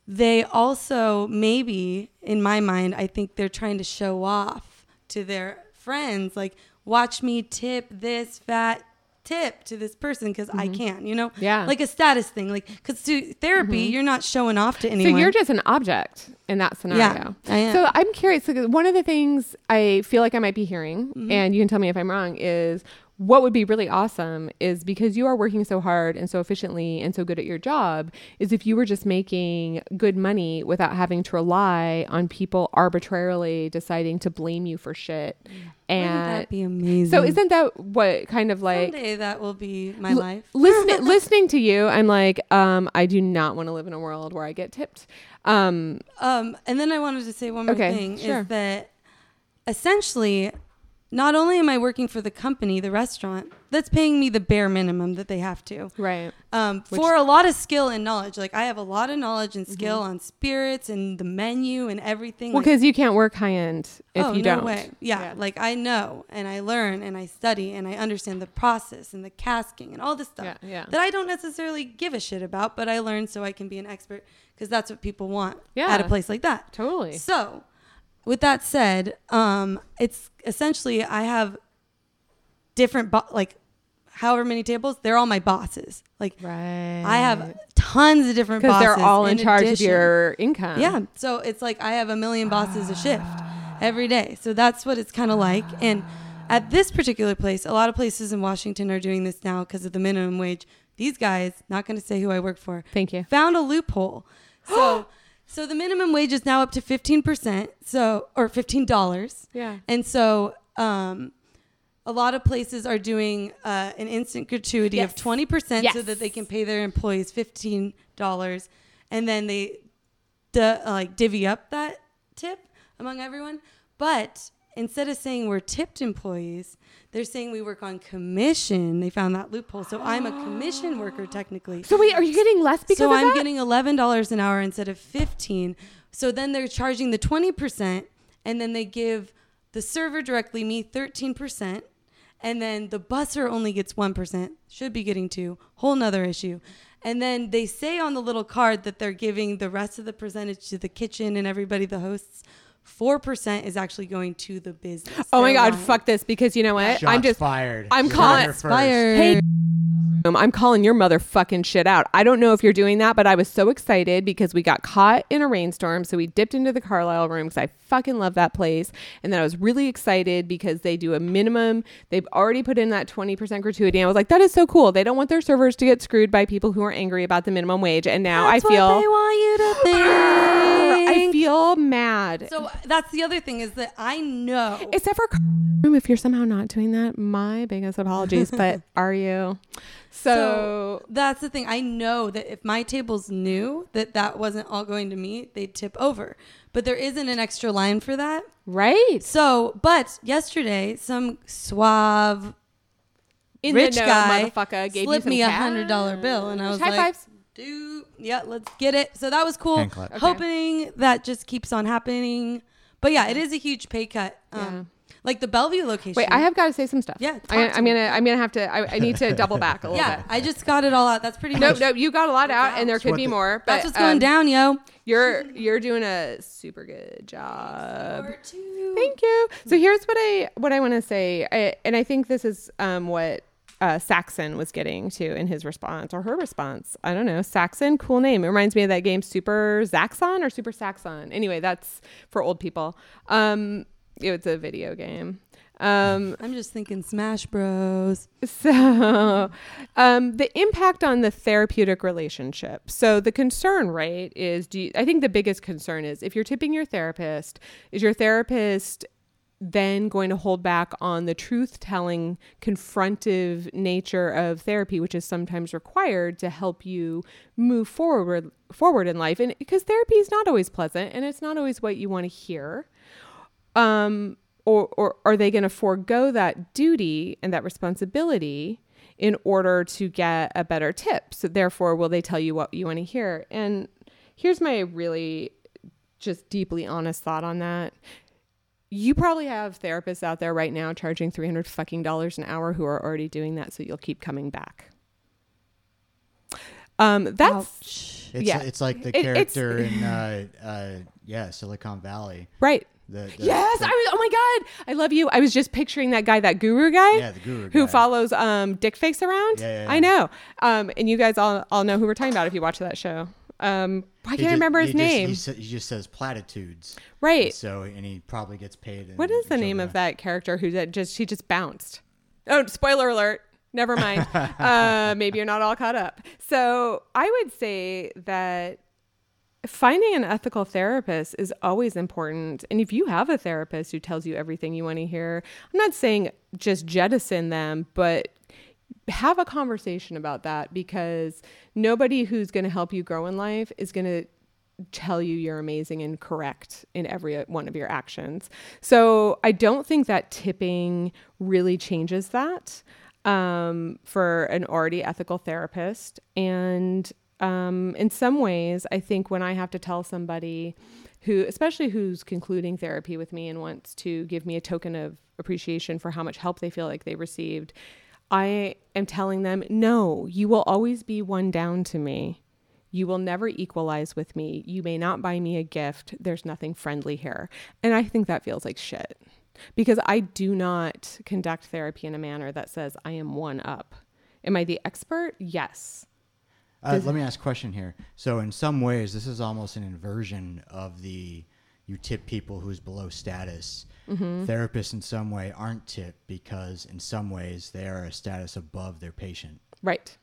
they also maybe in my mind I think they're trying to show off to their friends like watch me tip this fat tip to this person because I can, you know? Mm-hmm. Yeah. Mm-hmm. Like a status thing. Like, because to therapy, you're not showing off to anyone. So you're just an object in that scenario. Yeah, I am. So I'm curious. Because one of the things I feel like I might be hearing, Mm-hmm. and you can tell me if I'm wrong, is what would be really awesome is because you are working so hard and so efficiently and so good at your job, is if you were just making good money without having to rely on people arbitrarily deciding to blame you for shit. Wouldn't And that be amazing? so isn't that what kind of like Someday that will be my L- life. listening listening to you, I'm like, um, I do not want to live in a world where I get tipped. Um, Um, and then I wanted to say one more Okay, thing sure. is that essentially not only am I working for the company, the restaurant, that's paying me the bare minimum that they have to. Right. Um, Which- for a lot of skill and knowledge. Like I have a lot of knowledge and skill Mm-hmm. on spirits and the menu and everything. Well, like- because you can't work high end if oh, you no don't. way. Yeah, like I know and I learn and I study and I understand the process and the casking and all this stuff Yeah, yeah. that I don't necessarily give a shit about, but I learn so I can be an expert because that's what people want Yeah. at a place like that. Totally. So, with that said, um, it's essentially I have different bo- like however many tables. They're all my bosses. Like Right. I have tons of different because bosses. they're all in, charge addition. of your income. Yeah. So it's like I have a million bosses a shift every day. So that's what it's kind of like. And at this particular place, a lot of places in Washington are doing this now because of the minimum wage. These guys, not going to say who I work for, Thank you. found a loophole. So, so the minimum wage is now up to fifteen percent. So, or fifteen dollars. Yeah. And so, um, a lot of places are doing uh, an instant gratuity of twenty percent so that they can pay their employees fifteen dollars, and then they di- uh, like divvy up that tip among everyone. But instead of saying we're tipped employees, they're saying we work on commission. They found that loophole, so I'm a commission worker technically. So wait, are you getting less because so of I'm that? getting eleven dollars an hour instead of fifteen. So then they're charging the twenty percent, and then they give the server directly me thirteen percent, and then the busser only gets one percent. Should be getting two. Whole nother issue. And then they say on the little card that they're giving the rest of the percentage to the kitchen and everybody, the hosts. Four percent is actually going to the business. oh my god, fuck this because you know what? Shots I'm just fired. I'm You heard calling- it Shots first. fired. Hey, Um, I'm calling your motherfucking shit out. I don't know if you're doing that, but I was so excited because we got caught in a rainstorm. So we dipped into the Carlile room because I fucking love that place. And then I was really excited because they do a minimum. They've already put in that 20% gratuity. And I was like, that is so cool. They don't want their servers to get screwed by people who are angry about the minimum wage. And now That's I feel. what they want you to think. I feel mad. So that's the other thing is that I know. Except for room, if you're somehow not doing that, my biggest apologies. but are you? So, that's the thing. I know that if my tables knew that that wasn't all going to me, they'd tip over. But there isn't an extra line for that. right So, but yesterday, some suave in rich the know, guy motherfucker gave slipped me a hundred dollar bill, and I was High like, fives. "Dude, yeah, let's get it." So that was cool. Hand. Okay. Hoping that just keeps on happening. But yeah, it is a huge pay cut. Um, Yeah. Like the Bellevue location. Wait, I have got to say some stuff. Yeah, talk I, to I'm me. gonna. I'm gonna have to. I, I need to double back a little Yeah, bit. I just got it all out. That's pretty Nope, much. nope. You got a lot out, and there could what be the- more. But That's what's going um, down, yo. You're you're doing a super good job. Thank you. So here's what I what I want to say, I, and I think this is um, what uh, Saxon was getting to in his response or her response. I don't know. Saxon, cool name. It reminds me of that game Super Zaxxon or Super Saxon. Anyway, that's for old people. Um, it's a video game. Um, I'm just thinking Smash Bros. so, um, the impact on the therapeutic relationship. So, the concern, right, is do you, I think the biggest concern is if you're tipping your therapist, is your therapist then going to hold back on the truth telling, confrontive nature of therapy, which is sometimes required to help you move forward forward in life? And because therapy is not always pleasant and it's not always what you want to hear um, or, or are they going to forego that duty and that responsibility in order to get a better tip? So therefore, will they tell you what you want to hear? And here's my really just deeply honest thought on that. You probably have therapists out there right now charging 300 fucking dollars an hour who are already doing that, so you'll keep coming back. Um, that's Ouch. It's, Yeah. it's like the It- character in uh, uh, yeah Silicon Valley. right. The, the- Yes, the- I was. Oh my god, I love you. I was just picturing that guy, that guru guy, Yeah, the guru who guy. follows um dick fakes around. Yeah, yeah, I know. Um, and you guys all all know who we're talking about if you watch that show. Um, why can't I ju- remember his just- name? he, sa- he just says platitudes. right. So and he probably gets paid. What is the name of that character who that just she just bounced? Oh, spoiler alert. Never mind. uh, maybe you're not all caught up. So I would say that finding an ethical therapist is always important. And if you have a therapist who tells you everything you want to hear, I'm not saying just jettison them, but have a conversation about that because nobody who's going to help you grow in life is going to tell you you're amazing and correct in every one of your actions. So I don't think that tipping really changes that um, for an already ethical therapist. And um, in some ways, I think when I have to tell somebody who, especially who's concluding therapy with me and wants to give me a token of appreciation for how much help they feel like they received, I am telling them, no, you will always be one down to me. You will never equalize with me. You may not buy me a gift. There's nothing friendly here. And I think that feels like shit because I do not conduct therapy in a manner that says I am one up. Am I the expert? Yes. Uh, let me ask a question here. So, in some ways, this is almost an inversion of the you tip people who's below status. Mm-hmm. Therapists, in some way, aren't tipped because, in some ways, they are a status above their patient. Right.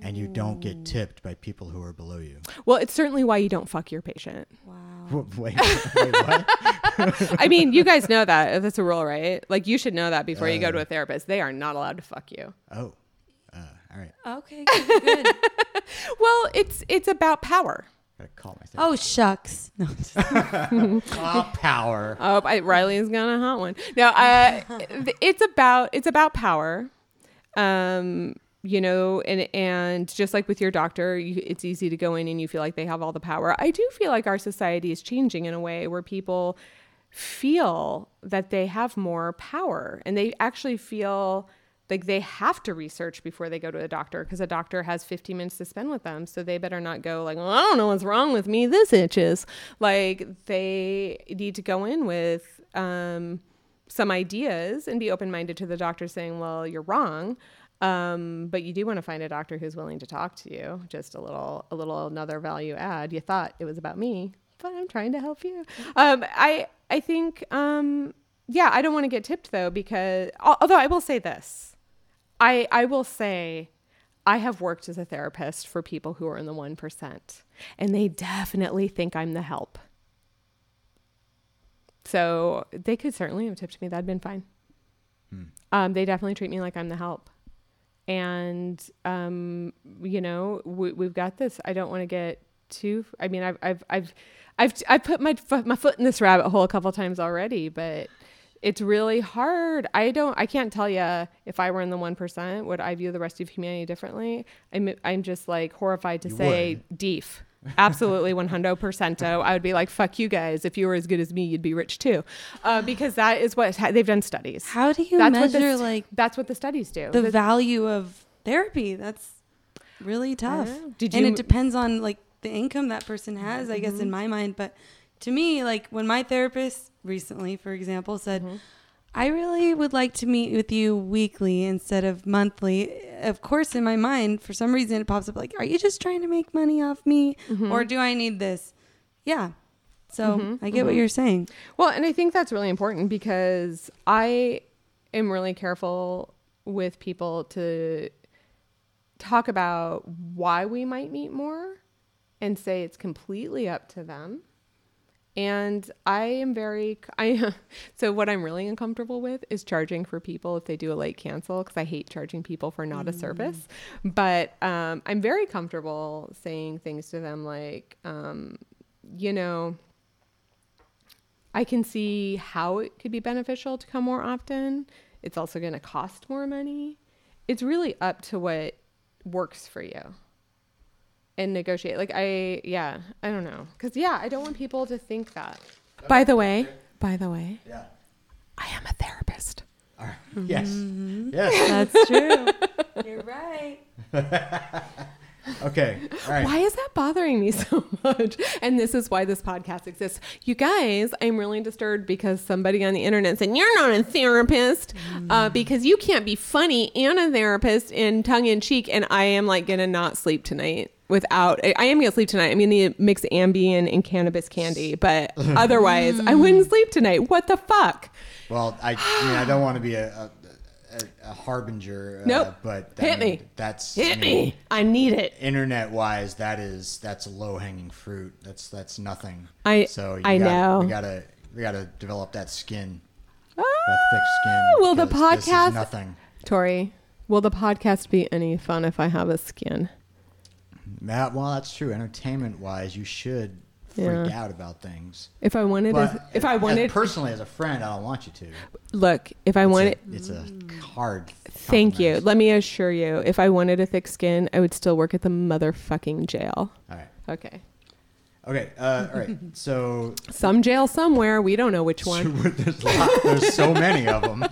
And you don't get tipped by people who are below you. Well, it's certainly why you don't fuck your patient. Wow. Wait, wait what? I mean, you guys know that. That's a rule, right? Like, you should know that before you go to a therapist. They are not allowed to fuck you. Oh, uh, all right. Okay, good. good. Well, it's it's about power. Gotta call my therapist. oh shucks. No, Oh, power. Oh, I, Riley's got a hot one. No, uh, it's about it's about power. Um, you know, and and just like with your doctor, you, it's easy to go in and you feel like they have all the power. I do feel like our society is changing in a way where people feel that they have more power and they actually feel like they have to research before they go to a doctor because a doctor has 15 minutes to spend with them so they better not go like well, i don't know what's wrong with me. This itches. Like they need to go in with um, some ideas and be open-minded to the doctor saying well you're wrong um, but you do want to find a doctor who's willing to talk to you. Just a little a little another value add. You thought it was about me but i'm trying to help you. Um, i i think um, yeah i don't want to get tipped though because although i will say this I I will say I have worked as a therapist for people who are in the 1% and they definitely think I'm the help. So they could certainly have tipped me. That'd been fine. Um, they definitely treat me like I'm the help. And, um, you know, we, we've got this. I don't want to get too, I mean, I've, I've, I've, I've, I've put my, foot my foot in this rabbit hole a couple times already, but it's really hard. I don't, I can't tell you if I were in the 1%, would I view the rest of humanity differently? I'm, I'm just like horrified to You say deef. Absolutely 100%. I would be like, fuck you guys. If you were as good as me, you'd be rich too. Uh, because that is what they've done studies. How do you That's what the measure st- like That's what the studies do. the The- value of therapy? That's really tough. know. Did and it depends on like the income that person has, I guess, in my mind. But to me, like when my therapist recently, for example, said, mm-hmm. I really would like to meet with you weekly instead of monthly. Of course, in my mind, for some reason, it pops up like, Are you just trying to make money off me? Mm-hmm. Or do I need this? Yeah. So mm-hmm. I get what you're saying. Well, and I think that's really important because I am really careful with people to talk about why we might meet more and say it's completely up to them. And I am very I so what I'm really uncomfortable with is charging for people if they do a late cancel because I hate charging people for not a service. But um, I'm very comfortable saying things to them like, um, you know, I can see how it could be beneficial to come more often. It's also going to cost more money. It's really up to what works for you and negotiate. Like, I, yeah, I don't know. Because, yeah, I don't want people to think that. By the way, by the way, Yeah. I am a therapist. All right. Yes. Mm-hmm. Yes. That's true. you're right. Okay. All right. Why is that bothering me so much? And this is why this podcast exists. You guys, I'm really disturbed because somebody on the internet said, You're not a therapist uh, because you can't be funny and a therapist in tongue in cheek. And I am like going to not sleep tonight without, I I am going to sleep tonight. I'm going to mix Ambien and cannabis candy, but otherwise, I wouldn't sleep tonight. What the fuck? Well, I, I mean, I don't want to be a, a, a, a harbinger. Uh, Nope. But I Hit mean, me. That's Hit I mean, me. I need it. Internet wise, that is that's a low hanging fruit. That's that's nothing. I- so you I gotta, know. We gotta we gotta develop that skin, Ah, that thick skin. will the because this is podcast- nothing. Tori, will the podcast be any fun if I have a skin? Yeah, well, that's true. Entertainment wise, you should freak Yeah. out about things. If I wanted, But to, if I as- wanted, personally as a friend, I don't want you to. look, if I It's a- wanted, it's a hard. thank you. Let me assure you, if I wanted a thick skin, I would still work at the motherfucking jail. All right. Okay. Okay. Uh, all right. So Some jail somewhere. We don't know which one. there's, lot, there's so many of them.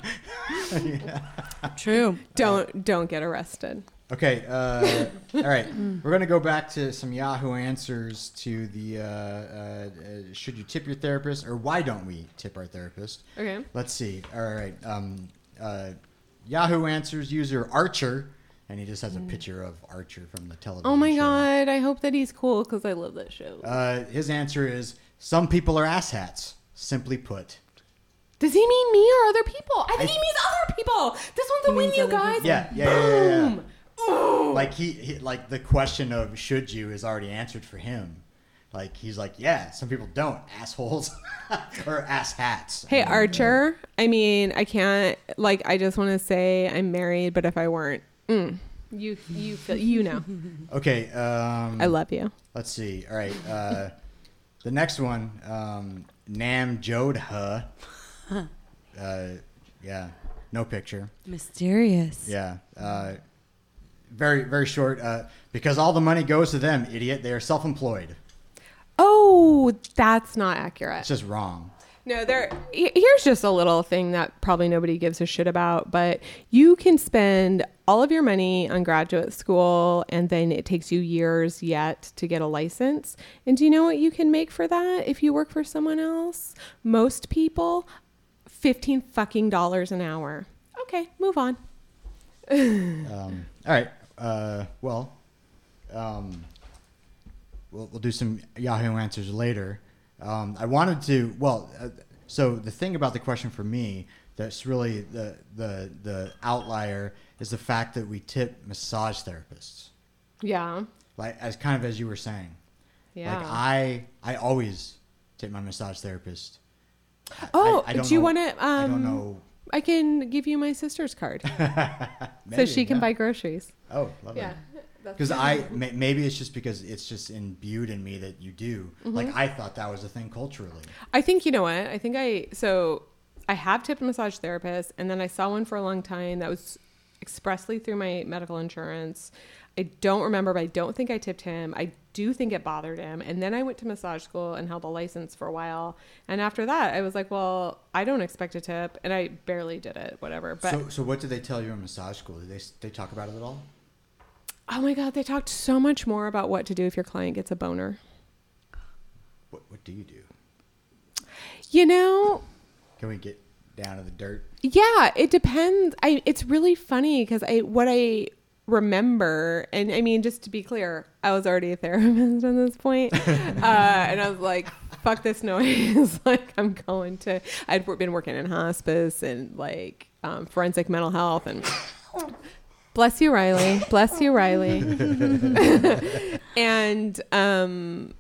True. Don't don't get arrested. Okay. Uh, all right. We're gonna go back to some Yahoo answers to the uh, uh, uh, should you tip your therapist or why don't we tip our therapist? Okay. Let's see. All right. Um, uh, Yahoo Answers user Archer, and he just has a picture of Archer from the television. Oh my show. god! I hope that he's cool because I love that show. Uh, his answer is some people are asshats. Simply put. Does he mean me or other people? I think I- he means other people. This one's a win, you guys. Yeah. Yeah. Yeah. yeah, yeah. Boom. Ooh. Like he, he, like the question of should you is already answered for him. Like he's like, yeah, some people don't assholes or ass hats. Hey Archer, I mean, I can't like I just want to say I'm married, but if I weren't, mm, you you feel you know. Okay. Um, I love you. Let's see. All right. Uh, the next one, um, Nam Jodha. Uh, yeah. No picture. Mysterious. Yeah. Uh, very very short. Uh, because all the money goes to them, idiot. They are self-employed. Oh, that's not accurate. It's just wrong. No, there. Here's just a little thing that probably nobody gives a shit about, but you can spend all of your money on graduate school, and then it takes you years yet to get a license. And do you know what you can make for that if you work for someone else? Most people, fifteen fucking dollars an hour. Okay, move on. Um, all right. Uh, well, um, we'll, we'll do some Yahoo answers later. Um, I wanted to, well, uh, so the thing about the question for me that's really the, the, the outlier is the fact that we tip massage therapists. Yeah, Like, as kind of as you were saying. yeah. Like, I, I always tip my massage therapist. Oh, I- I don't do you want to? Um, I don't know. I can give you my sister's card so she can yeah. buy groceries. Oh, lovely. Yeah. Because. I may, maybe it's just because it's just imbued in me that you do. Mm-hmm. Like I thought that was a thing culturally. I think you know what? I think I so I have tipped a massage therapist, and then I saw one for a long time that was expressly through my medical insurance. I don't remember, but I don't think I tipped him. I do think it bothered him. And then I went to massage school and held a license for a while. And after that, I was like, well, I don't expect a tip, and I barely did it, whatever. But so, so what did they tell you in massage school? Did they they talk about it at all? oh my god, they talked so much more about what to do if your client gets a boner. What What do you do? You know, Can we get down to the dirt? Yeah, it depends. I it's really funny because I what I remember, and I mean, just to be clear, I was already a therapist at this point, uh, and I was like, "Fuck this noise!" like I'm going to. I'd been working in hospice and like um, forensic mental health, and bless you, Riley. Bless you, Riley. and um,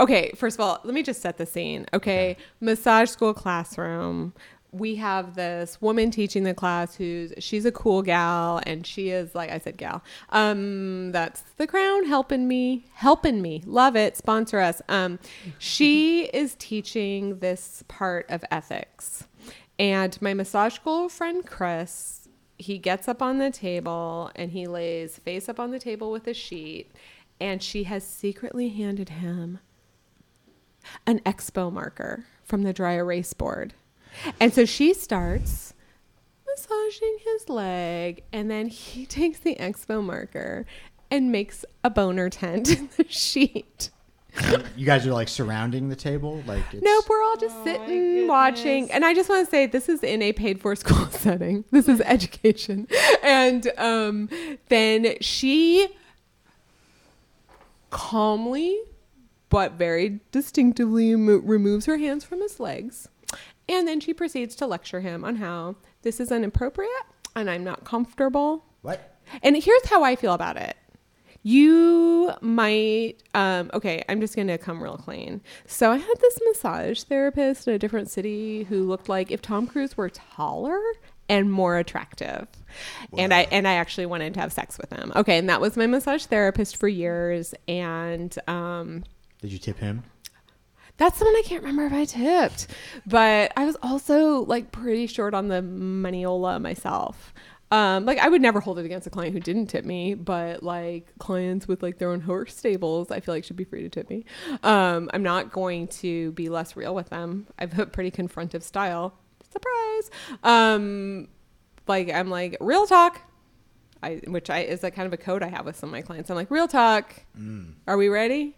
okay, first of all, let me just set the scene. Okay, massage school classroom. We have this woman teaching the class who's she's a cool gal and she is like I said gal. Um that's the crown helping me, helping me. Love it. Sponsor us. Um she is teaching this part of ethics. And my massage school friend Chris, he gets up on the table and he lays face up on the table with a sheet and she has secretly handed him an expo marker from the dry erase board. And so she starts massaging his leg, and then he takes the expo marker and makes a boner tent in the sheet. You guys are like surrounding the table, like it's, Nope, we're all just sitting, watching. And I just want to say this is in a paid for school setting. This is education. And um, then she calmly but very distinctively mo- removes her hands from his legs. And then she proceeds to lecture him on how this is inappropriate and I'm not comfortable. What? And here's how I feel about it. You might, um, okay, I'm just gonna come real clean. So I had this massage therapist in a different city who looked like if Tom Cruise were taller and more attractive. And I and I actually wanted to have sex with him. Okay, and that was my massage therapist for years and um Did you tip him? that's the one I can't remember if I tipped. But I was also like pretty short on the moneyola myself. Um, like I would never hold it against a client who didn't tip me, but like clients with like their own horse stables, I feel like should be free to tip me. Um, I'm not going to be less real with them. I've a pretty confrontive style. Surprise. Um, like I'm like real talk. I which I is that kind of a code I have with some of my clients. I'm like real talk. Are we ready?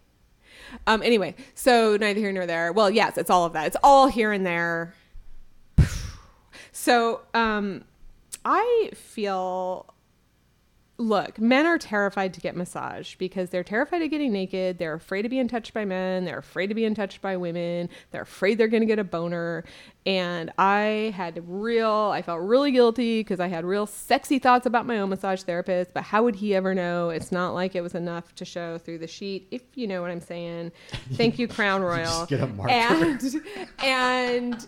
Um, anyway, so neither here nor there. Well, yes, it's all of that. It's all here and there. So, um, I feel look, men are terrified to get massaged because they're terrified of getting naked. They're afraid of being touched by men. They're afraid of being touched by women. They're afraid they're going to get a boner. And I had real, I felt really guilty because I had real sexy thoughts about my own massage therapist. But how would he ever know? It's not like it was enough to show through the sheet, if you know what I'm saying. Thank you, Crown Royal. just get a marker. And, and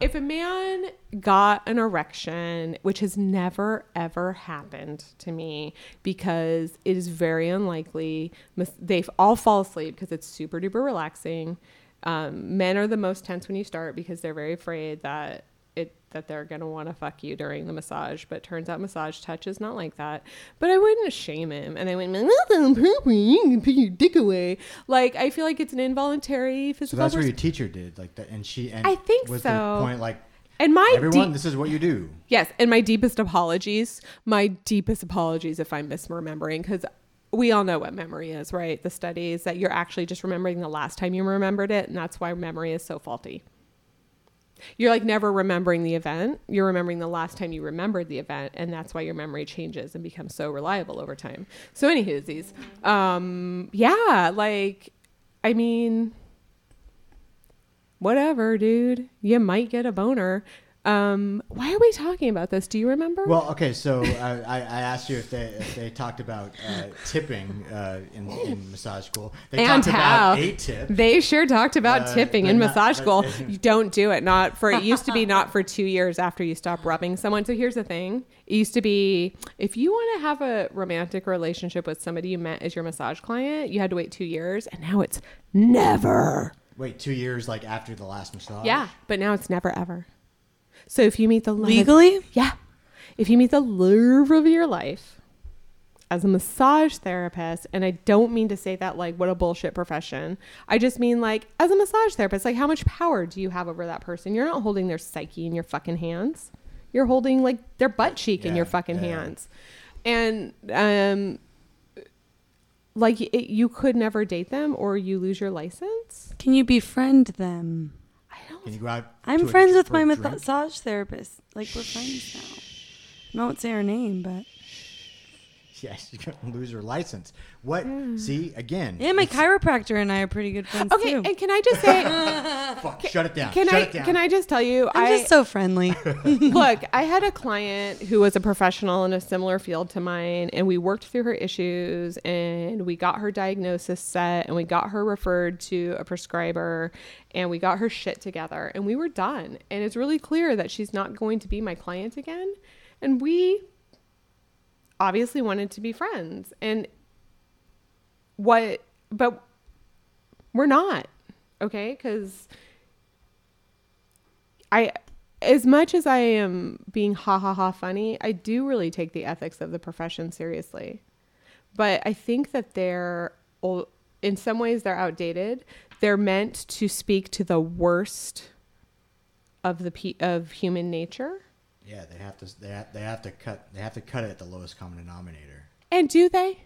if a man got an erection, which has never ever happened to me because it is very unlikely, they all fall asleep because it's super duper relaxing. Um, men are the most tense when you start because they're very afraid that it that they're gonna want to fuck you during the massage. But turns out massage touch is not like that. But I wouldn't shame him, and I went, "That's inappropriate. You can put your dick away." Like I feel like it's an involuntary physical. So that's what your teacher did, like that, and she. And I think was so. The point, like and my everyone, deep- this is what you do. Yes, and my deepest apologies. My deepest apologies if I'm misremembering because we all know what memory is, right? The studies that you're actually just remembering the last time you remembered it, and that's why memory is so faulty. You're like never remembering the event. You're remembering the last time you remembered the event, and that's why your memory changes and becomes so reliable over time. So, anywho's, um, yeah, like, I mean, whatever, dude. You might get a boner. Um, why are we talking about this? Do you remember? Well, okay, so uh, I, I asked you if they if they talked about uh, tipping uh, in, in massage school. They and talked how about a tip. they sure talked about Uh, tipping in not- massage school. You don't do it. Not for it used to be not for two years after you stop rubbing someone. So here's the thing: it used to be if you want to have a romantic relationship with somebody you met as your massage client, you had to wait two years, and now it's never. Wait, two years like after the last massage. Yeah, but now it's never ever. So if you meet the love of- Legally? yeah, if you meet the love of your life as a massage therapist, and I don't mean to say that like what a bullshit profession. I just mean like as a massage therapist, like how much power do you have over that person? You're not holding their psyche in your fucking hands. You're holding like their butt cheek in your fucking yeah. hands, and um, like it, you could never date them or you lose your license. Can you befriend them? Can you go out? I'm friends with my massage therapist. Like we're friends now. I won't say her name, but Yes, you're gonna lose your license. What? Hmm. See again? yeah, my chiropractor and I are pretty good friends Okay, too. and can I just say, Fuck, shut it down. can shut I it down. can I just tell you, I'm I just so friendly. look, I had a client who was a professional in a similar field to mine, and we worked through her issues and we got her diagnosis set and we got her referred to a prescriber and we got her shit together and we were done. And it's really clear that she's not going to be my client again. And we obviously wanted to be friends. And what, but we're not, okay? Because I, as much as I am being ha ha ha funny, I do really take the ethics of the profession seriously. But I think that they're, in some ways, they're outdated. They're meant to speak to the worst of the of human nature. Yeah, they have to. They have, they have to cut. They have to cut it at the lowest common denominator. And do they?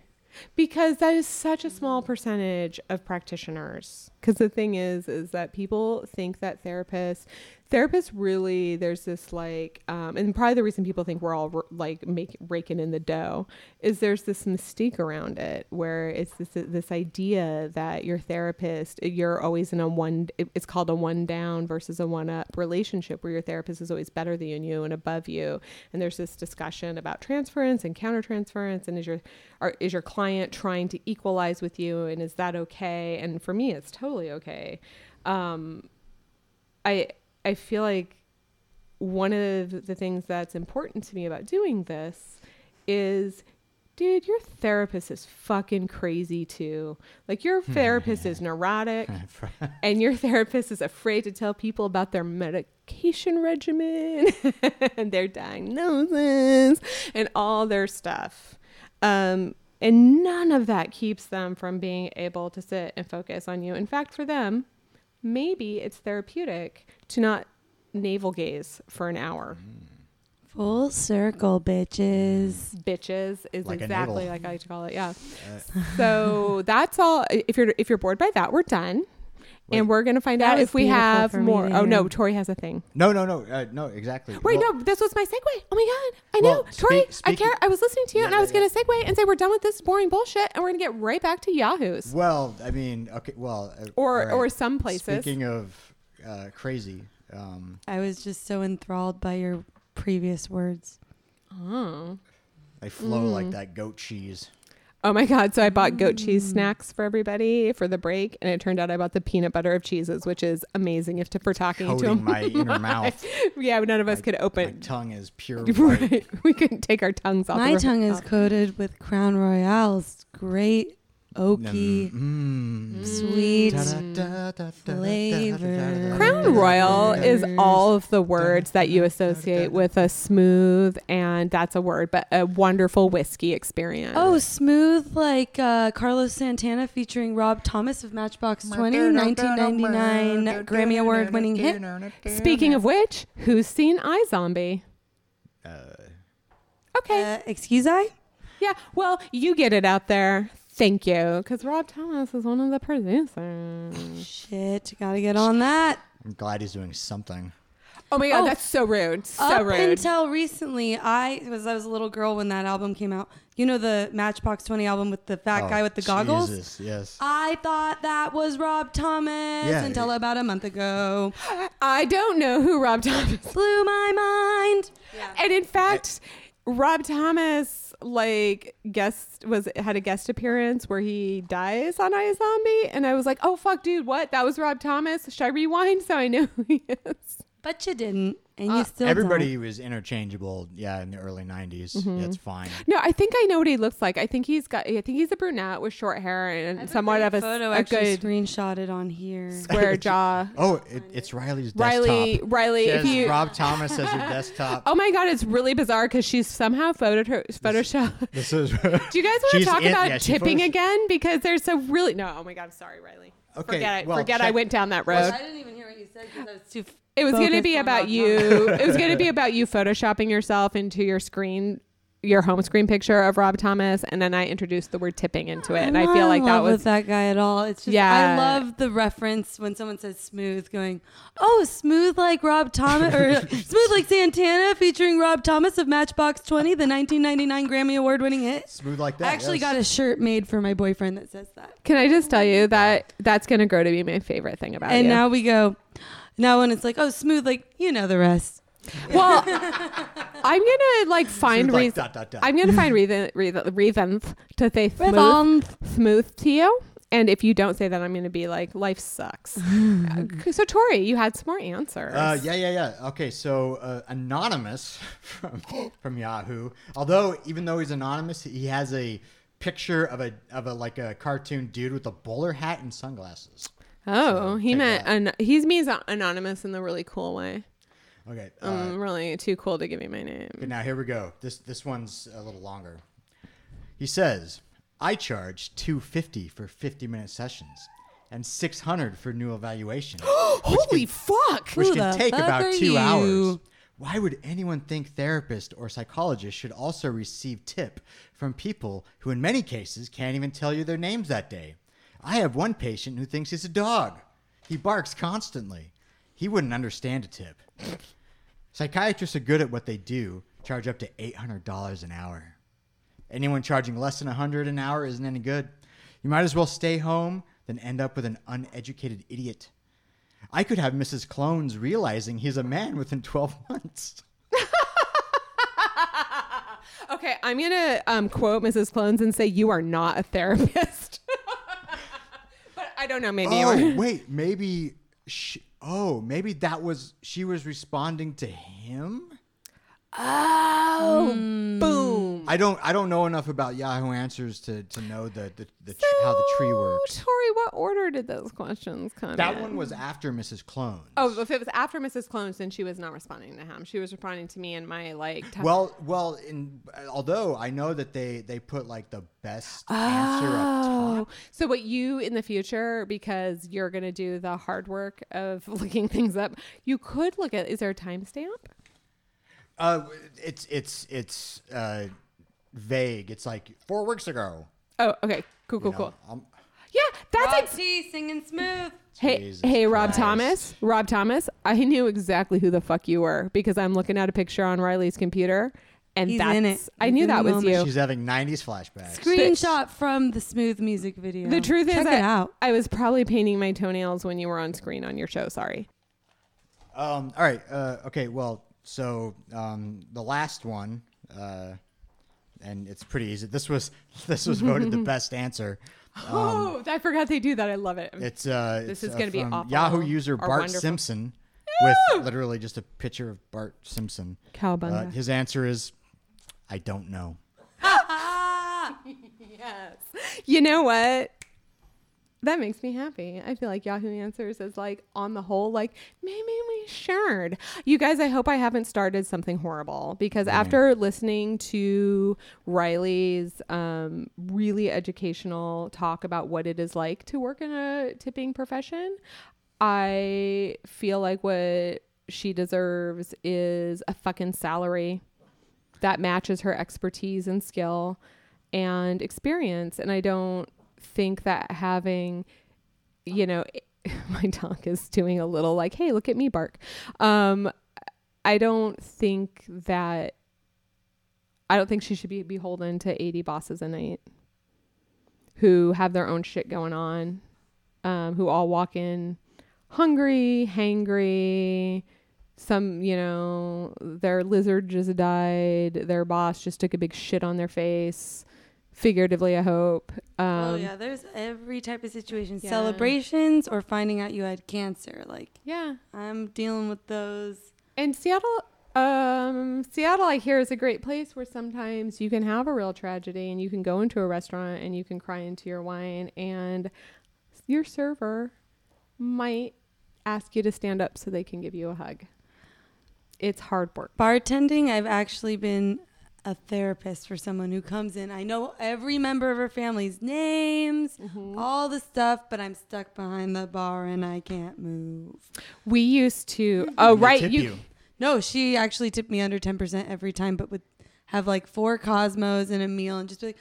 Because that is such a small percentage of practitioners. Because the thing is, is that people think that therapists, therapists really, there's this like, um, and probably the reason people think we're all r- like make, raking in the dough is there's this mystique around it where it's this this idea that your therapist, you're always in a one, it's called a one down versus a one up relationship where your therapist is always better than you and above you. And there's this discussion about transference and countertransference, and is your are, is your client trying to equalize with you, and is that okay? And for me, it's totally okay. Um, I I feel like one of the things that's important to me about doing this is dude, your therapist is fucking crazy too. Like your therapist is neurotic and your therapist is afraid to tell people about their medication regimen and their diagnosis and all their stuff. Um, and none of that keeps them from being able to sit and focus on you. In fact, for them, maybe it's therapeutic to not navel gaze for an hour. Full circle, bitches. Bitches is Like exactly like I like to call it. Yeah. Uh, So that's all. If you're if you're bored by that, we're done, Wait. and we're gonna find That out if we have more. Oh no. Tori has a thing. no, no, no, uh, no, exactly. Wait, Well, no, this was my segue. Oh my god, I Well, know, Tori. speak- I care. I was listening to you, Yeah, and I yeah, was gonna segue and say we're done with this boring bullshit, and we're gonna get right back to Yahoo's Well, I mean, okay, well, uh, or all right. or some places. Speaking of uh, crazy, um, I was just so enthralled by your previous words. oh. they flow Mm. like that goat cheese. Oh my god! So I bought goat cheese snacks for everybody for the break, and it turned out I bought the peanut butter of cheeses, which is amazing if to, for talking to Coating them. my inner mouth. yeah, none of us My- could open. My tongue is pure. white. Right, we couldn't take our tongues off. My the- tongue is off. coated with Crown Royal's great oaky, mm. sweet flavor. Crown Royal is all of the words that you associate with a smooth and that's a word, but a wonderful whiskey experience. Oh, smooth like uh, Carlos Santana featuring Rob Thomas of Matchbox 20, 1999 Grammy Award winning hit. Speaking of which, who's seen iZombie? Okay. Uh, excuse I? Yeah, well, you get it out there. Thank you, because Rob Thomas is one of the producers. Shit, gotta get on that. I'm glad he's doing something. Oh my god, Oh. that's so rude. So Up rude. until recently, I was I was a little girl when that album came out. You know the Matchbox 20 album with the fat Oh, guy with the goggles? Jesus, yes. I thought that was Rob Thomas Yeah, until it- about a month ago. I don't know who Rob Thomas. Blew my mind. Yeah. And in fact, Rob Thomas like guest was had a guest appearance where he dies on iZombie, and I was like, "Oh fuck, dude, what? That was Rob Thomas." Should I rewind so I know who he is? But you didn't, and Uh, you still Everybody don't. was interchangeable. Yeah, in the early '90s. Mm-hmm. That's fine. No, I think I know what he looks like. I think he's got. I think he's a brunette with short hair and somewhat of a, photo a actually good screenshotted on here. square jaw. Oh, it, it's Riley's desktop. Riley, Riley, She if has you. Rob Thomas as her desktop. Oh my god, it's really bizarre because she's somehow photoed her Photoshop. This is. Do you guys want to She's talk in- about yeah, she tipping photos- again? Because there's a really no. Oh my god, I'm sorry, Riley. Okay, forget it. well, forget I check- went down that road. I didn't even hear what you said because I was too. It was going to be about you. It was going to be about you photoshopping yourself into your screen, your home screen picture of Rob Thomas, and then I introduced the word tipping into it, and I I'm feel like in that was with that guy at all. It's just Yeah. I love the reference when someone says smooth, going, "Oh, smooth like Rob Thomas or smooth like Santana," featuring Rob Thomas of Matchbox Twenty, the 1999 Grammy Award winning hit. Smooth like that. I actually yes. got a shirt made for my boyfriend that says that. Can I just tell you that that's going to grow to be my favorite thing about and you? now we go. Now when it's like, "Oh, smooth," like you know the rest. well, I'm gonna like find like reasons. dot, dot, dot. I'm gonna find reason, reason, reasons to say smooth, smooth to you. And if you don't say that, I'm gonna be like, life sucks. Uh, so Tori, you had some more answers. Uh, yeah, yeah, yeah. Okay, so uh, anonymous from from Yahoo. Although, even though he's anonymous, he has a picture of a of a like a cartoon dude with a bowler hat and sunglasses. Oh, So, he meant an- he's means anonymous in the really cool way. Okay. Uh, Um, really too cool to give you my name. okay, now here we go. This this one's a little longer. He says, "I charge two fifty for fifty minute sessions." And 600 for new evaluation. Holy fuck! which Who can the take fuck about are two you? hours. Why would anyone think therapist or psychologist should also receive tip from people who, in many cases, can't even tell you their names that day? I have one patient who thinks he's a dog. He barks constantly. He wouldn't understand a tip. Psychiatrists are good at what they do, charge up to $800 an hour. Anyone charging less than 100 an hour isn't any good. You might as well stay home than end up with an uneducated idiot. I could have Mrs. Clones realizing he's a man within 12 months. Okay, I'm gonna um, quote Mrs. Clones and say you are not a therapist. I don't know. Maybe oh, wait, maybe. Sh- Oh, maybe that was she was responding to him. Oh, mm. boom. I don't I don't know enough about Yahoo Answers to, to know the, the, the tr- how the tree works. Tori, what order did those questions come in? That in? one was after Mrs. Clone. Oh, if it was after Mrs. Clones, then she was not responding to him. She was responding to me and my like. t- Well, well, in, although I know that they they put like the best answer up Oh, top. so what you in the future because you're gonna do the hard work of looking things up? You could look at. Is there a timestamp? Uh, it's it's it's uh, vague. It's like four weeks ago. Oh, okay, cool, cool, you know. cool. Um, Yeah, that's Rob ex- T singing smooth. Hey, Jesus hey, Rob Christ. Thomas. Rob Thomas. I knew exactly who the fuck you were because I'm looking at a picture on Riley's computer, and He's that's in it. I He's knew in that the was moment. you. she's having '90s flashbacks. Screenshot from the smooth music video. The truth Check is, it I, out. I was probably painting my toenails when you were on screen on your show. Sorry. Um, all right. Uh, okay. Well, so um, the last one, uh, and it's pretty easy. This was this was voted the best answer. oh, I forgot they do that. I love it. It's uh, This it's, is uh, gonna be from awful Yahoo user Bart wonderful. Simpson with literally just a picture of Bart Simpson. Uh, his answer is, I don't know. yes. You know what? That makes me happy. I feel like Yahoo Answers is like on the whole, like maybe we shared. You guys, I hope I haven't started something horrible because after listening to Riley's um, really educational talk about what it is like to work in a tipping profession, I feel like what she deserves is a fucking salary that matches her expertise and skill and experience. And I don't think that having, you know, my dog is doing a little like, hey, look at me bark. Um, I don't think that, I don't think she should be beholden to 80 bosses a night who have their own shit going on, um, who all walk in hungry, hangry, some you know their lizard just died their boss just took a big shit on their face figuratively i hope um oh yeah, there's every type of situation. Yeah. Celebrations or finding out you had cancer. Like yeah I'm dealing with those. and seattle um seattle i hear is a great place where sometimes you can have a real tragedy and you can go into a restaurant and you can cry into your wine and your server might ask you to stand up so they can give you a hug it's hard work Bartending, I've actually been a therapist for someone who comes in. I know every member of her family's names, Mm-hmm. all the stuff, but I'm stuck behind the bar and I can't move. we used to oh They right tip you, you. No, she actually tipped me under 10% every time, but would have like four Cosmos and a meal and just be like,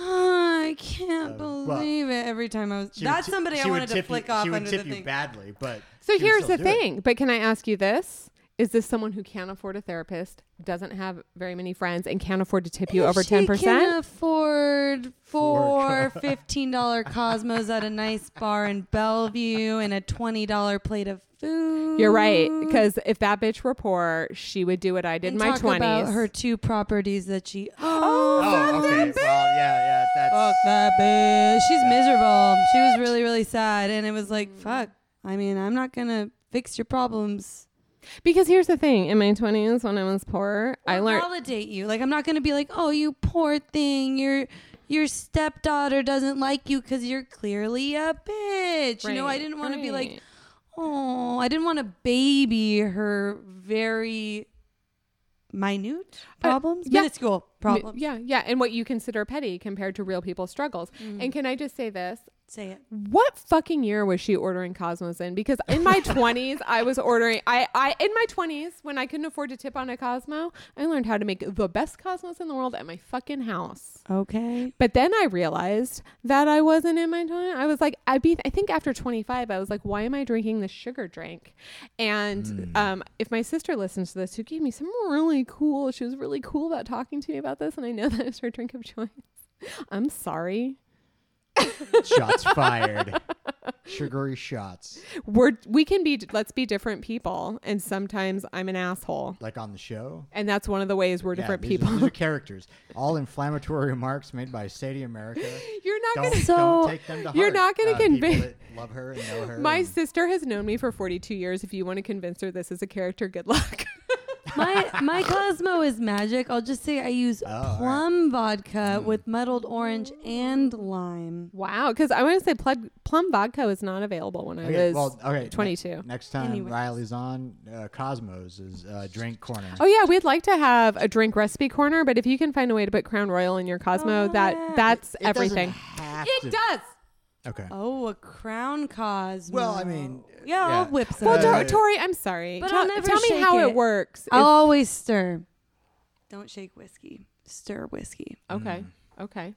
oh, I can't Uh, well, believe it every time I was. She That's ti- somebody she I wanted to tip you- flick off She would under tip the you thing. badly, but So here's the do it. thing. But can I ask you this? Is this someone who can't afford a therapist, doesn't have very many friends, and can't afford to tip you If over she ten can percent? afford Four four fifteen dollar Cosmos at a nice bar in Bellevue and a twenty dollar plate of food. You're right. Because if that bitch were poor, she would do what I did in And my talk about twenties. her two properties that she. Oh, Oh, oh okay. Well, yeah, yeah. That's Fuck that bitch. She's miserable. She was really, really sad. And it was like, mm. fuck. I mean, I'm not going to fix your problems. Because here's the thing: in my twenties, when I was poor, I learned. validate you. Like, I'm not going to be like, oh, you poor thing. Your your stepdaughter doesn't like you because you're clearly a bitch. You know, I didn't want to be like, oh, I didn't want to baby her very minute problems, yeah. minuscule problems. Yeah, yeah, and what you consider petty compared to real people's struggles. Mm. And can I just say this? Say it. what fucking year was she ordering Cosmos in? Because in my 20s, I was ordering, I, I, in my 20s, when I couldn't afford to tip on a Cosmo, I learned how to make the best Cosmos in the world at my fucking house. Okay. But then I realized that I wasn't in my 20s. I was like, I'd be, I think after 25, I was like, why am I drinking this sugar drink? And um, if my sister listens to this, who gave me some really cool, she was really cool about talking to me about this, and I know that is her drink of choice. I'm sorry. Shots fired. Sugary shots, We're we can be let's be different people, and sometimes I'm an asshole, like on the show. and that's one of the ways we're Yeah, different these are- people. these are characters. All inflammatory remarks made by Sadie America. You're not Don't, gonna. So, don't take them to heart. you're not gonna uh, convince- love her and know her. My and- sister has known me for 42 years. If you want to convince her this is a character, good luck. my my Cosmo is magic. I'll just say I use Oh, all right. plum vodka with muddled orange and lime. wow, because I want to say plum, plum vodka was not available when I was well, okay. ne- 22. next time Anyways. Riley's on, uh, Cosmos is uh, drink corner. Oh yeah, we'd like to have a drink recipe corner, but if you can find a way to put Crown Royal in your Cosmo, Oh, that yeah. that's It doesn't everything. have It to- does. Okay. Oh, a crown Cosmo. Well, I mean, yeah, I'll whip some. Well, Tor- Tori, I'm sorry. But tell, I'll never tell me shake how it, it. works. I'll If- always stir. Don't shake whiskey. Stir whiskey. okay, mm. okay.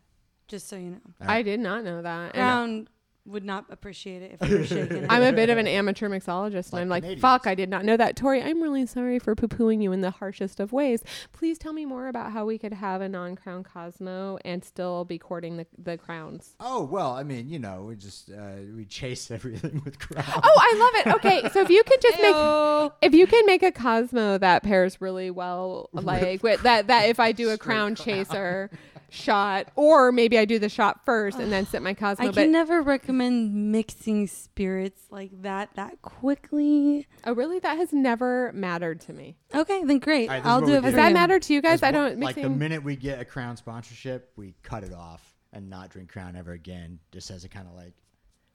Just so you know. I did not know that. And Crown would not appreciate it if you were shaking it. I'm a bit of an amateur mixologist, and Like I'm like, Canadians. fuck, I did not know that. Tori, I'm really sorry for poo pooing you in the harshest of ways. Please tell me more about how we could have a non crown Cosmo and still be courting the, the crowns. Oh well, I mean, you know, we just uh, we chase everything with crowns. Oh, I love it. Okay, so if you could just make if you can make a Cosmo that pairs really well, like with that that if I do a crown chaser shot, or maybe I do the shot first and then sit my Cosmo. I but can never recommend mixing spirits like that that quickly. oh, really? That has never mattered to me. Okay, then great. All right, this is I'll do it do. Does that matter to you guys? Is I don't like the minute we get a crown sponsorship, we cut it off and not drink crown ever again, just as a kind of like,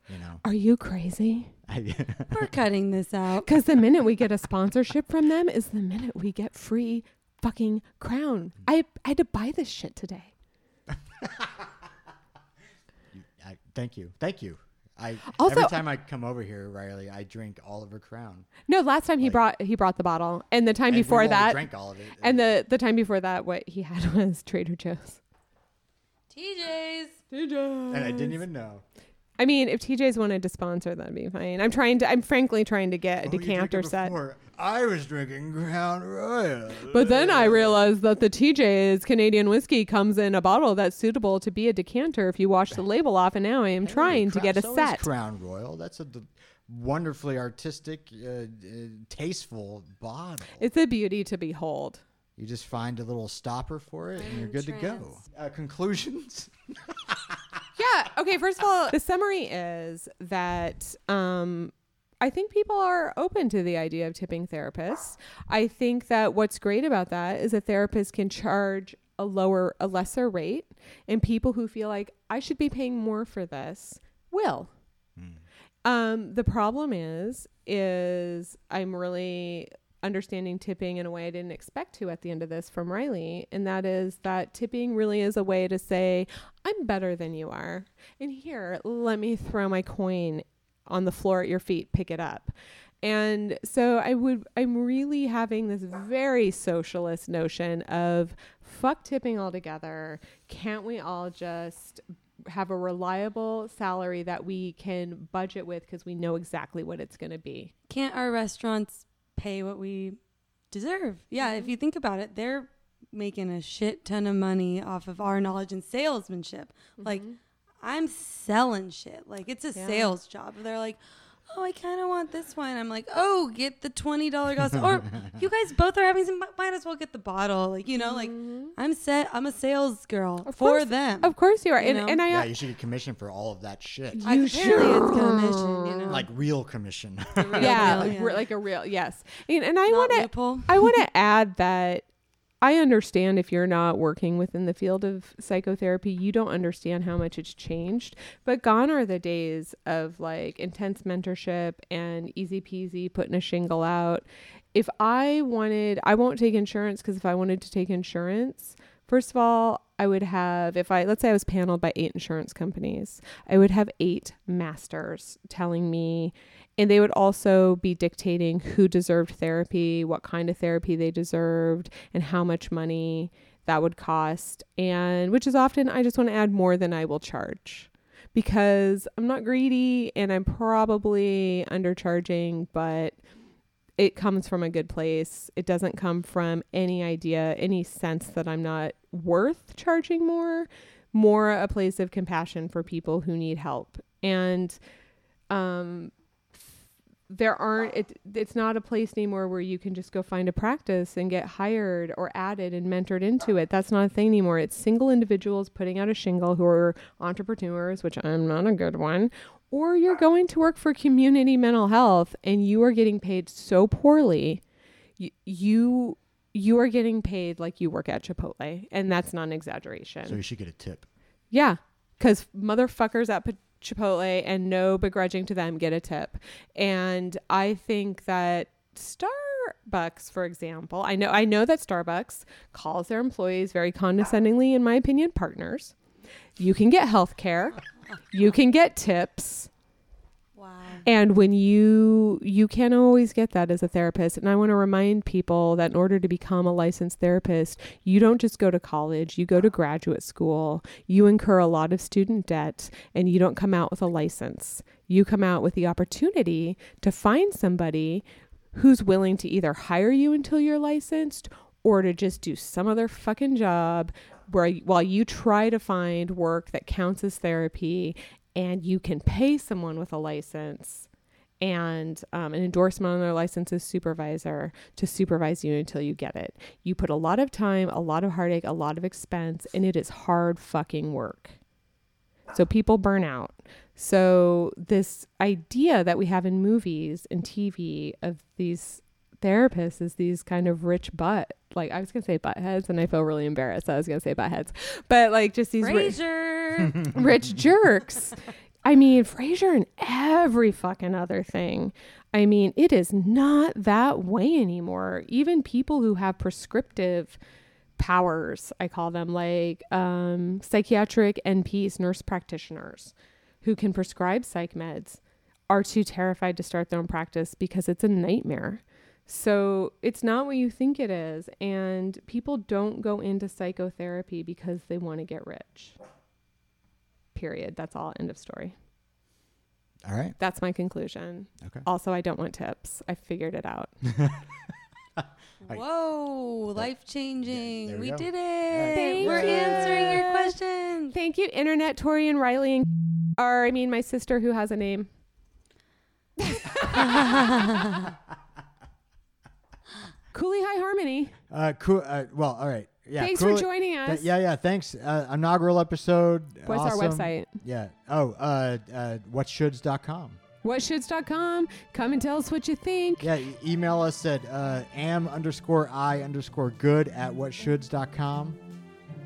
you know. Are you crazy? We're cutting this out. Because the minute we get a sponsorship from them is the minute we get free fucking crown. I, I had to buy this shit today. I, thank you, thank you. I Also- every time I come over here, Riley, I drink Oliver crown. No, last time he brought he brought the bottle, and the time And before only that, drank all of it. and the the time before that, what he had was Trader Joe's. TJ's. TJ's. and I didn't even know. I mean, if TJ's wanted to sponsor, that'd be fine. I'm trying to. I'm frankly trying to get a you decanter set. before? I was drinking Crown Royal. But then I realized that the TJ's Canadian whiskey comes in a bottle that's suitable to be a decanter if you wash the label off, and now I am trying to get a so set. Crown Royal. That's a d- wonderfully artistic, uh, uh, tasteful bottle. It's a beauty to behold. You just find a little stopper for it, and you're good to go. Uh, conclusions. Yeah. Okay. First of all, the summary is that um, I think people are open to the idea of tipping therapists. I think that what's great about that is a therapist can charge a lower, a lesser rate, and people who feel like I should be paying more for this will. Um, the problem is, is I'm really understanding tipping in a way I didn't expect to at the end of this from Riley, and that is that tipping really is a way to say I'm better than you are, and here let me throw my coin on the floor at your feet, pick it up. And so I would I'm really having this very socialist notion of fuck tipping altogether. Can't we all just have a reliable salary that we can budget with because we know exactly what it's going to be? Can't our restaurants pay what we deserve? Yeah, if mm-hmm. you think about it, they're making a shit ton of money off of our knowledge and salesmanship. Like mm-hmm. I'm selling shit. Like it's a Yeah. sales job. They're like, "Oh, I kind of want this wine." I'm like, "Oh, get the twenty dollar glass." or you guys both are having some. Might as well get the bottle. Like you know, like mm-hmm. I'm set. I'm a sales girl Of for course- them. Of course you are, You and and I yeah, you should get commission for all of that shit. I, you apparently it's should. commission. You know, Like real commission. Real yeah, deal, like, yeah. re- like a real yes. And, and I want to. I want to add that I understand if you're not working within the field of psychotherapy, you don't understand how much it's changed. But gone are the days of like intense mentorship and easy peasy putting a shingle out. If I wanted, I won't take insurance because if I wanted to take insurance, first of all, I would have, if I, let's say I was paneled by eight insurance companies, I would have eight masters telling me and they would also be dictating who deserved therapy, what kind of therapy they deserved, and how much money that would cost. And which is often I just want to add more than I will charge because I'm not greedy and I'm probably undercharging, but it comes from a good place. It doesn't come from any idea, any sense that I'm not worth charging more, more a place of compassion for people who need help. And um, there aren't it, it's not a place anymore where you can just go find a practice and get hired or added and mentored into it. That's not a thing anymore. It's single individuals putting out a shingle who are entrepreneurs which i'm not a good one or you're going to work for community mental health and you are getting paid so poorly you you, you are getting paid like you work at chipotle and that's not an exaggeration. So you should get a tip. yeah, because motherfuckers at Chipotle and no begrudging to them get a tip. And I think that Starbucks, for example, I know I know that Starbucks calls their employees very condescendingly, in my opinion, partners. You can get health care, you can get tips. And when you you can't always get that as a therapist. And I want to remind people that in order to become a licensed therapist, you don't just go to college, you go to graduate school. You incur a lot of student debt and you don't come out with a license. You come out with the opportunity to find somebody who's willing to either hire you until you're licensed or to just do some other fucking job where while you try to find work that counts as therapy and you can pay someone with a license and um, an endorsement on their license as supervisor to supervise you until you get it. You put a lot of time, a lot of heartache, a lot of expense, and it is hard fucking work. So people burn out. So this idea that we have in movies and TV of these therapists is these kind of rich butt like I was gonna say butt heads and I feel really embarrassed. I was gonna say butt heads. But like just these ri- rich jerks. I mean, Frasier and every fucking other thing. I mean, it is not that way anymore. Even people who have prescriptive powers, I call them like um, psychiatric NPs, nurse practitioners, who can prescribe psych meds, are too terrified to start their own practice because it's a nightmare. So it's not what you think it is. And people don't go into psychotherapy because they want to get rich. Period. That's all. End of story. All right. That's my conclusion. Okay. Also, I don't want tips. I figured it out. Whoa, life there changing. we We did it. Thank We're answering your you. questions. Thank you, Internet, Tori, and Riley, and or I mean, my sister who has a name. Cooley High Harmony. Uh, cool. Uh, well, all right. Yeah. Thanks cool. for joining Th- us. yeah, yeah. Thanks. Uh, inaugural episode. What's our Awesome. website? Yeah. Oh, uh, uh, whatshoulds.com. Whatshoulds.com. Come and tell us what you think. Yeah. E- email us at uh, am underscore i underscore good at whatshoulds.com.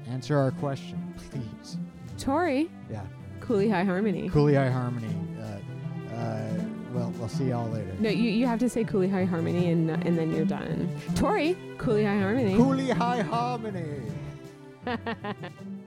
Answer our question, please. Tori, Yeah. Cooley High Harmony. Cooley High Harmony. Uh, uh, well, we'll see y'all later. No, you, you have to say Cooley High Harmony and and then you're done. Tori, Cooley High Harmony. Cooley High Harmony.